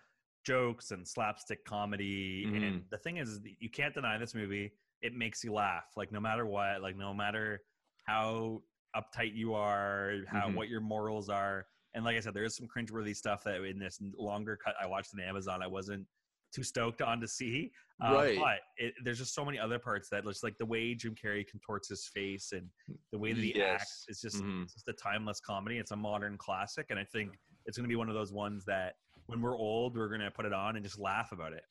jokes and slapstick comedy. And Mhm. the thing is, you can't deny this movie. It makes you laugh, like no matter what, like no matter how uptight you are, how Mhm. what your morals are. And like I said, there is some cringeworthy stuff that in this longer cut I watched on Amazon, I wasn't too stoked on to see. Uh, Right. But it, there's just so many other parts that just like the way Jim Carrey contorts his face and the way that he Yes. acts is just Mhm. it's just a timeless comedy. It's a modern classic, and I think it's going to be one of those ones that when we're old, we're going to put it on and just laugh about it.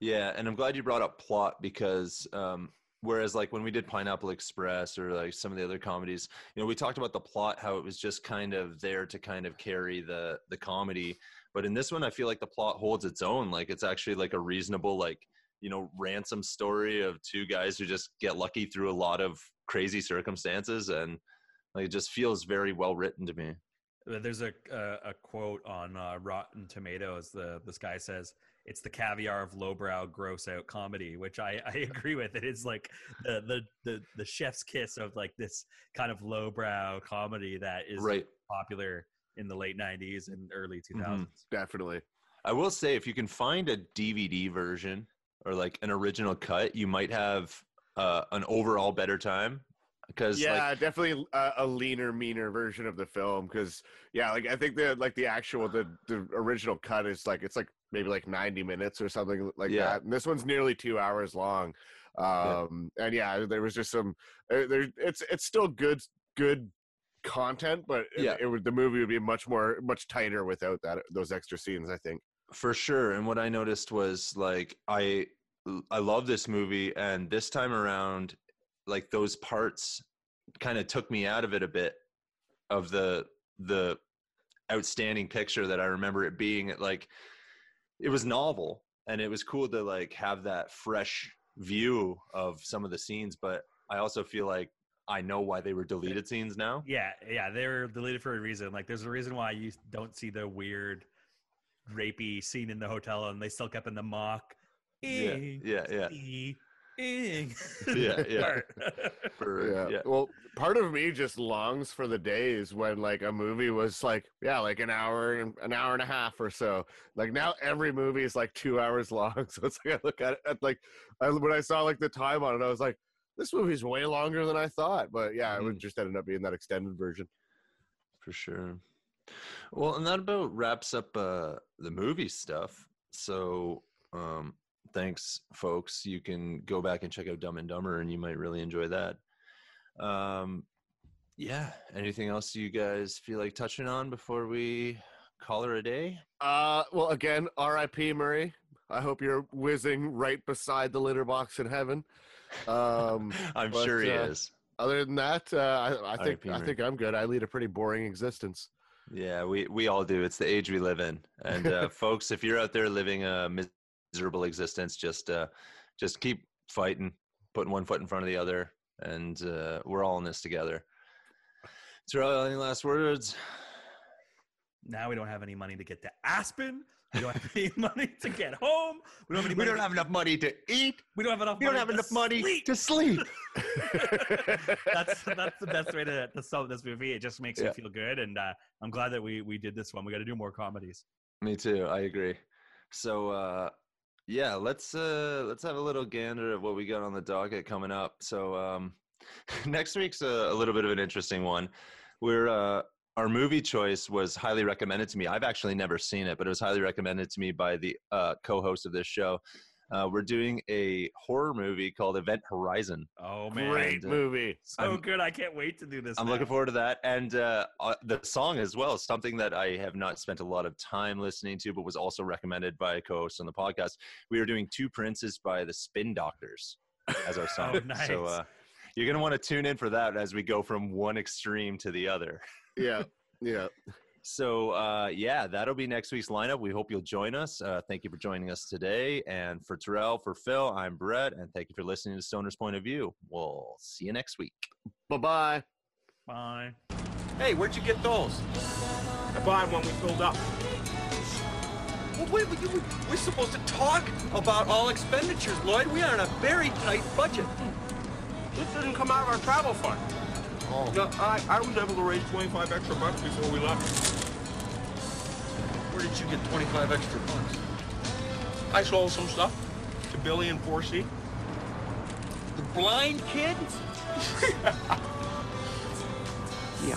Yeah, and I'm glad you brought up plot because um, whereas like when we did Pineapple Express or like some of the other comedies, you know, we talked about the plot how it was just kind of there to kind of carry the the comedy, but in this one I feel like the plot holds its own. Like it's actually like a reasonable like you know ransom story of two guys who just get lucky through a lot of crazy circumstances and like it just feels very well written to me. Uh, There's a a, a quote on uh, Rotten Tomatoes. The this guy says it's the caviar of lowbrow, gross out comedy, which I, I agree with. It is like the, the the the chef's kiss of like this kind of lowbrow comedy that is Right. popular in the late '90s and early 2000s. Mhm. Definitely. I will say, if you can find a DVD version or like an original cut, you might have uh, an overall better time. Because yeah, like, definitely a, a leaner, meaner version of the film. Because yeah, like I think the like the actual the the original cut is like it's like maybe like ninety minutes or something like Yeah. that, and this one's nearly two hours long. Um, and yeah, there was just some. Uh, there, it's it's still good good content, but Yeah. it, would the movie would be much more much tighter without that those extra scenes. I think. for sure. And what I noticed was like I I love this movie, and this time around, like those parts kind of took me out of it a bit of the the outstanding picture that I remember it being. Like it was novel, and it was cool to like have that fresh view of some of the scenes. But I also feel like I know why they were eh, deleted scenes now. Yeah, yeah, they were deleted for a reason. Like, there's a reason why you don't see the weird, rapey scene in the hotel, and they still kept in the mock. Yeah, eh, yeah, yeah. See, ing," Yeah, yeah. part. For, yeah. yeah. Well, part of me just longs for the days when like a movie was like yeah, like an hour and an hour and a half or so. Like now every movie is like two hours long. So it's like I look at it at like I, when I saw like the time on it, I was like, this movie's way longer than I thought. But yeah, it Mhm. would just ended up being that extended version. For sure. Well, and that about wraps up uh, the movie stuff. So, um, thanks, folks. You can go back and check out Dumb and Dumber, and you might really enjoy that. Um, yeah. Anything else you guys feel like touching on before we call her a day? Uh, well, again, R.I.P. Murray. I hope you're whizzing right beside the litter box in heaven. Um, I'm but, sure he uh, is. other than that, uh, I, I think I think I'm good. I lead a pretty boring existence. Yeah, we we all do. It's the age we live in. And uh, folks, if you're out there living a miserable existence, just uh, just keep fighting, putting one foot in front of the other, and uh, we're all in this together. Terrell, any last words? now we don't have any money to get to Aspen. We don't have any money to get home. We don't have any We don't have enough money to eat. we don't have enough. We don't money have to enough money sleep. to sleep. that's that's the best way to, to sell this movie. It just makes Yeah. you feel good, and uh, I'm glad that we we did this one. We got to do more comedies. Me too. I agree. So uh yeah, let's uh let's have a little gander of what we got on the docket coming up. So um next week's a, a little bit of an interesting one. We're uh our movie choice was highly recommended to me. I've actually never seen it, but it was highly recommended to me by the uh, co-host of this show. Uh, we're doing a horror movie called Event Horizon. Oh man, Great And, uh, movie. so I'm- good! I can't wait to do this. I'm now. looking forward to that, and uh, uh, the song as well. Something that I have not spent a lot of time listening to, but was also recommended by a co-host on the podcast. We are doing Two Princes by the Spin Doctors as our song. Oh, nice. So uh, you're gonna want to tune in for that as we go from one extreme to the other. Yeah, yeah. So uh, yeah, that'll be next week's lineup. We hope you'll join us. Uh, thank you for joining us today. And for Terrell, for Phil, I'm Brett, and thank you for listening to Stoner's Point of View. We'll see you next week. Bye bye. Bye. Hey, where'd you get those? I bought 'em when we filled up. Well, wait, wait, you- we're supposed to talk about all expenditures, Lloyd. We are on a very tight budget. This doesn't come out of our travel fund. Oh. No, I, I was able to raise 25 extra bucks before we left. Where did you get 25 extra bucks? I sold some stuff to Billy and 4C. The blind kid? yeah.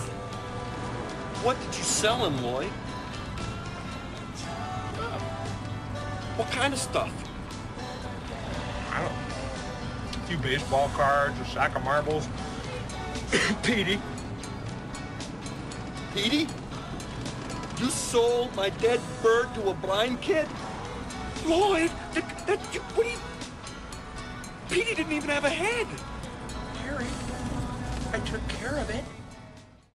What did you sell him, Lloyd? Oh. What kind of stuff? I don't know. A few baseball cards, a sack of marbles. Petey. Petey? You sold my dead bird to a blind kid? Lloyd, that, that, you, what do you... Petey didn't even have a head. Harry, I took care of it.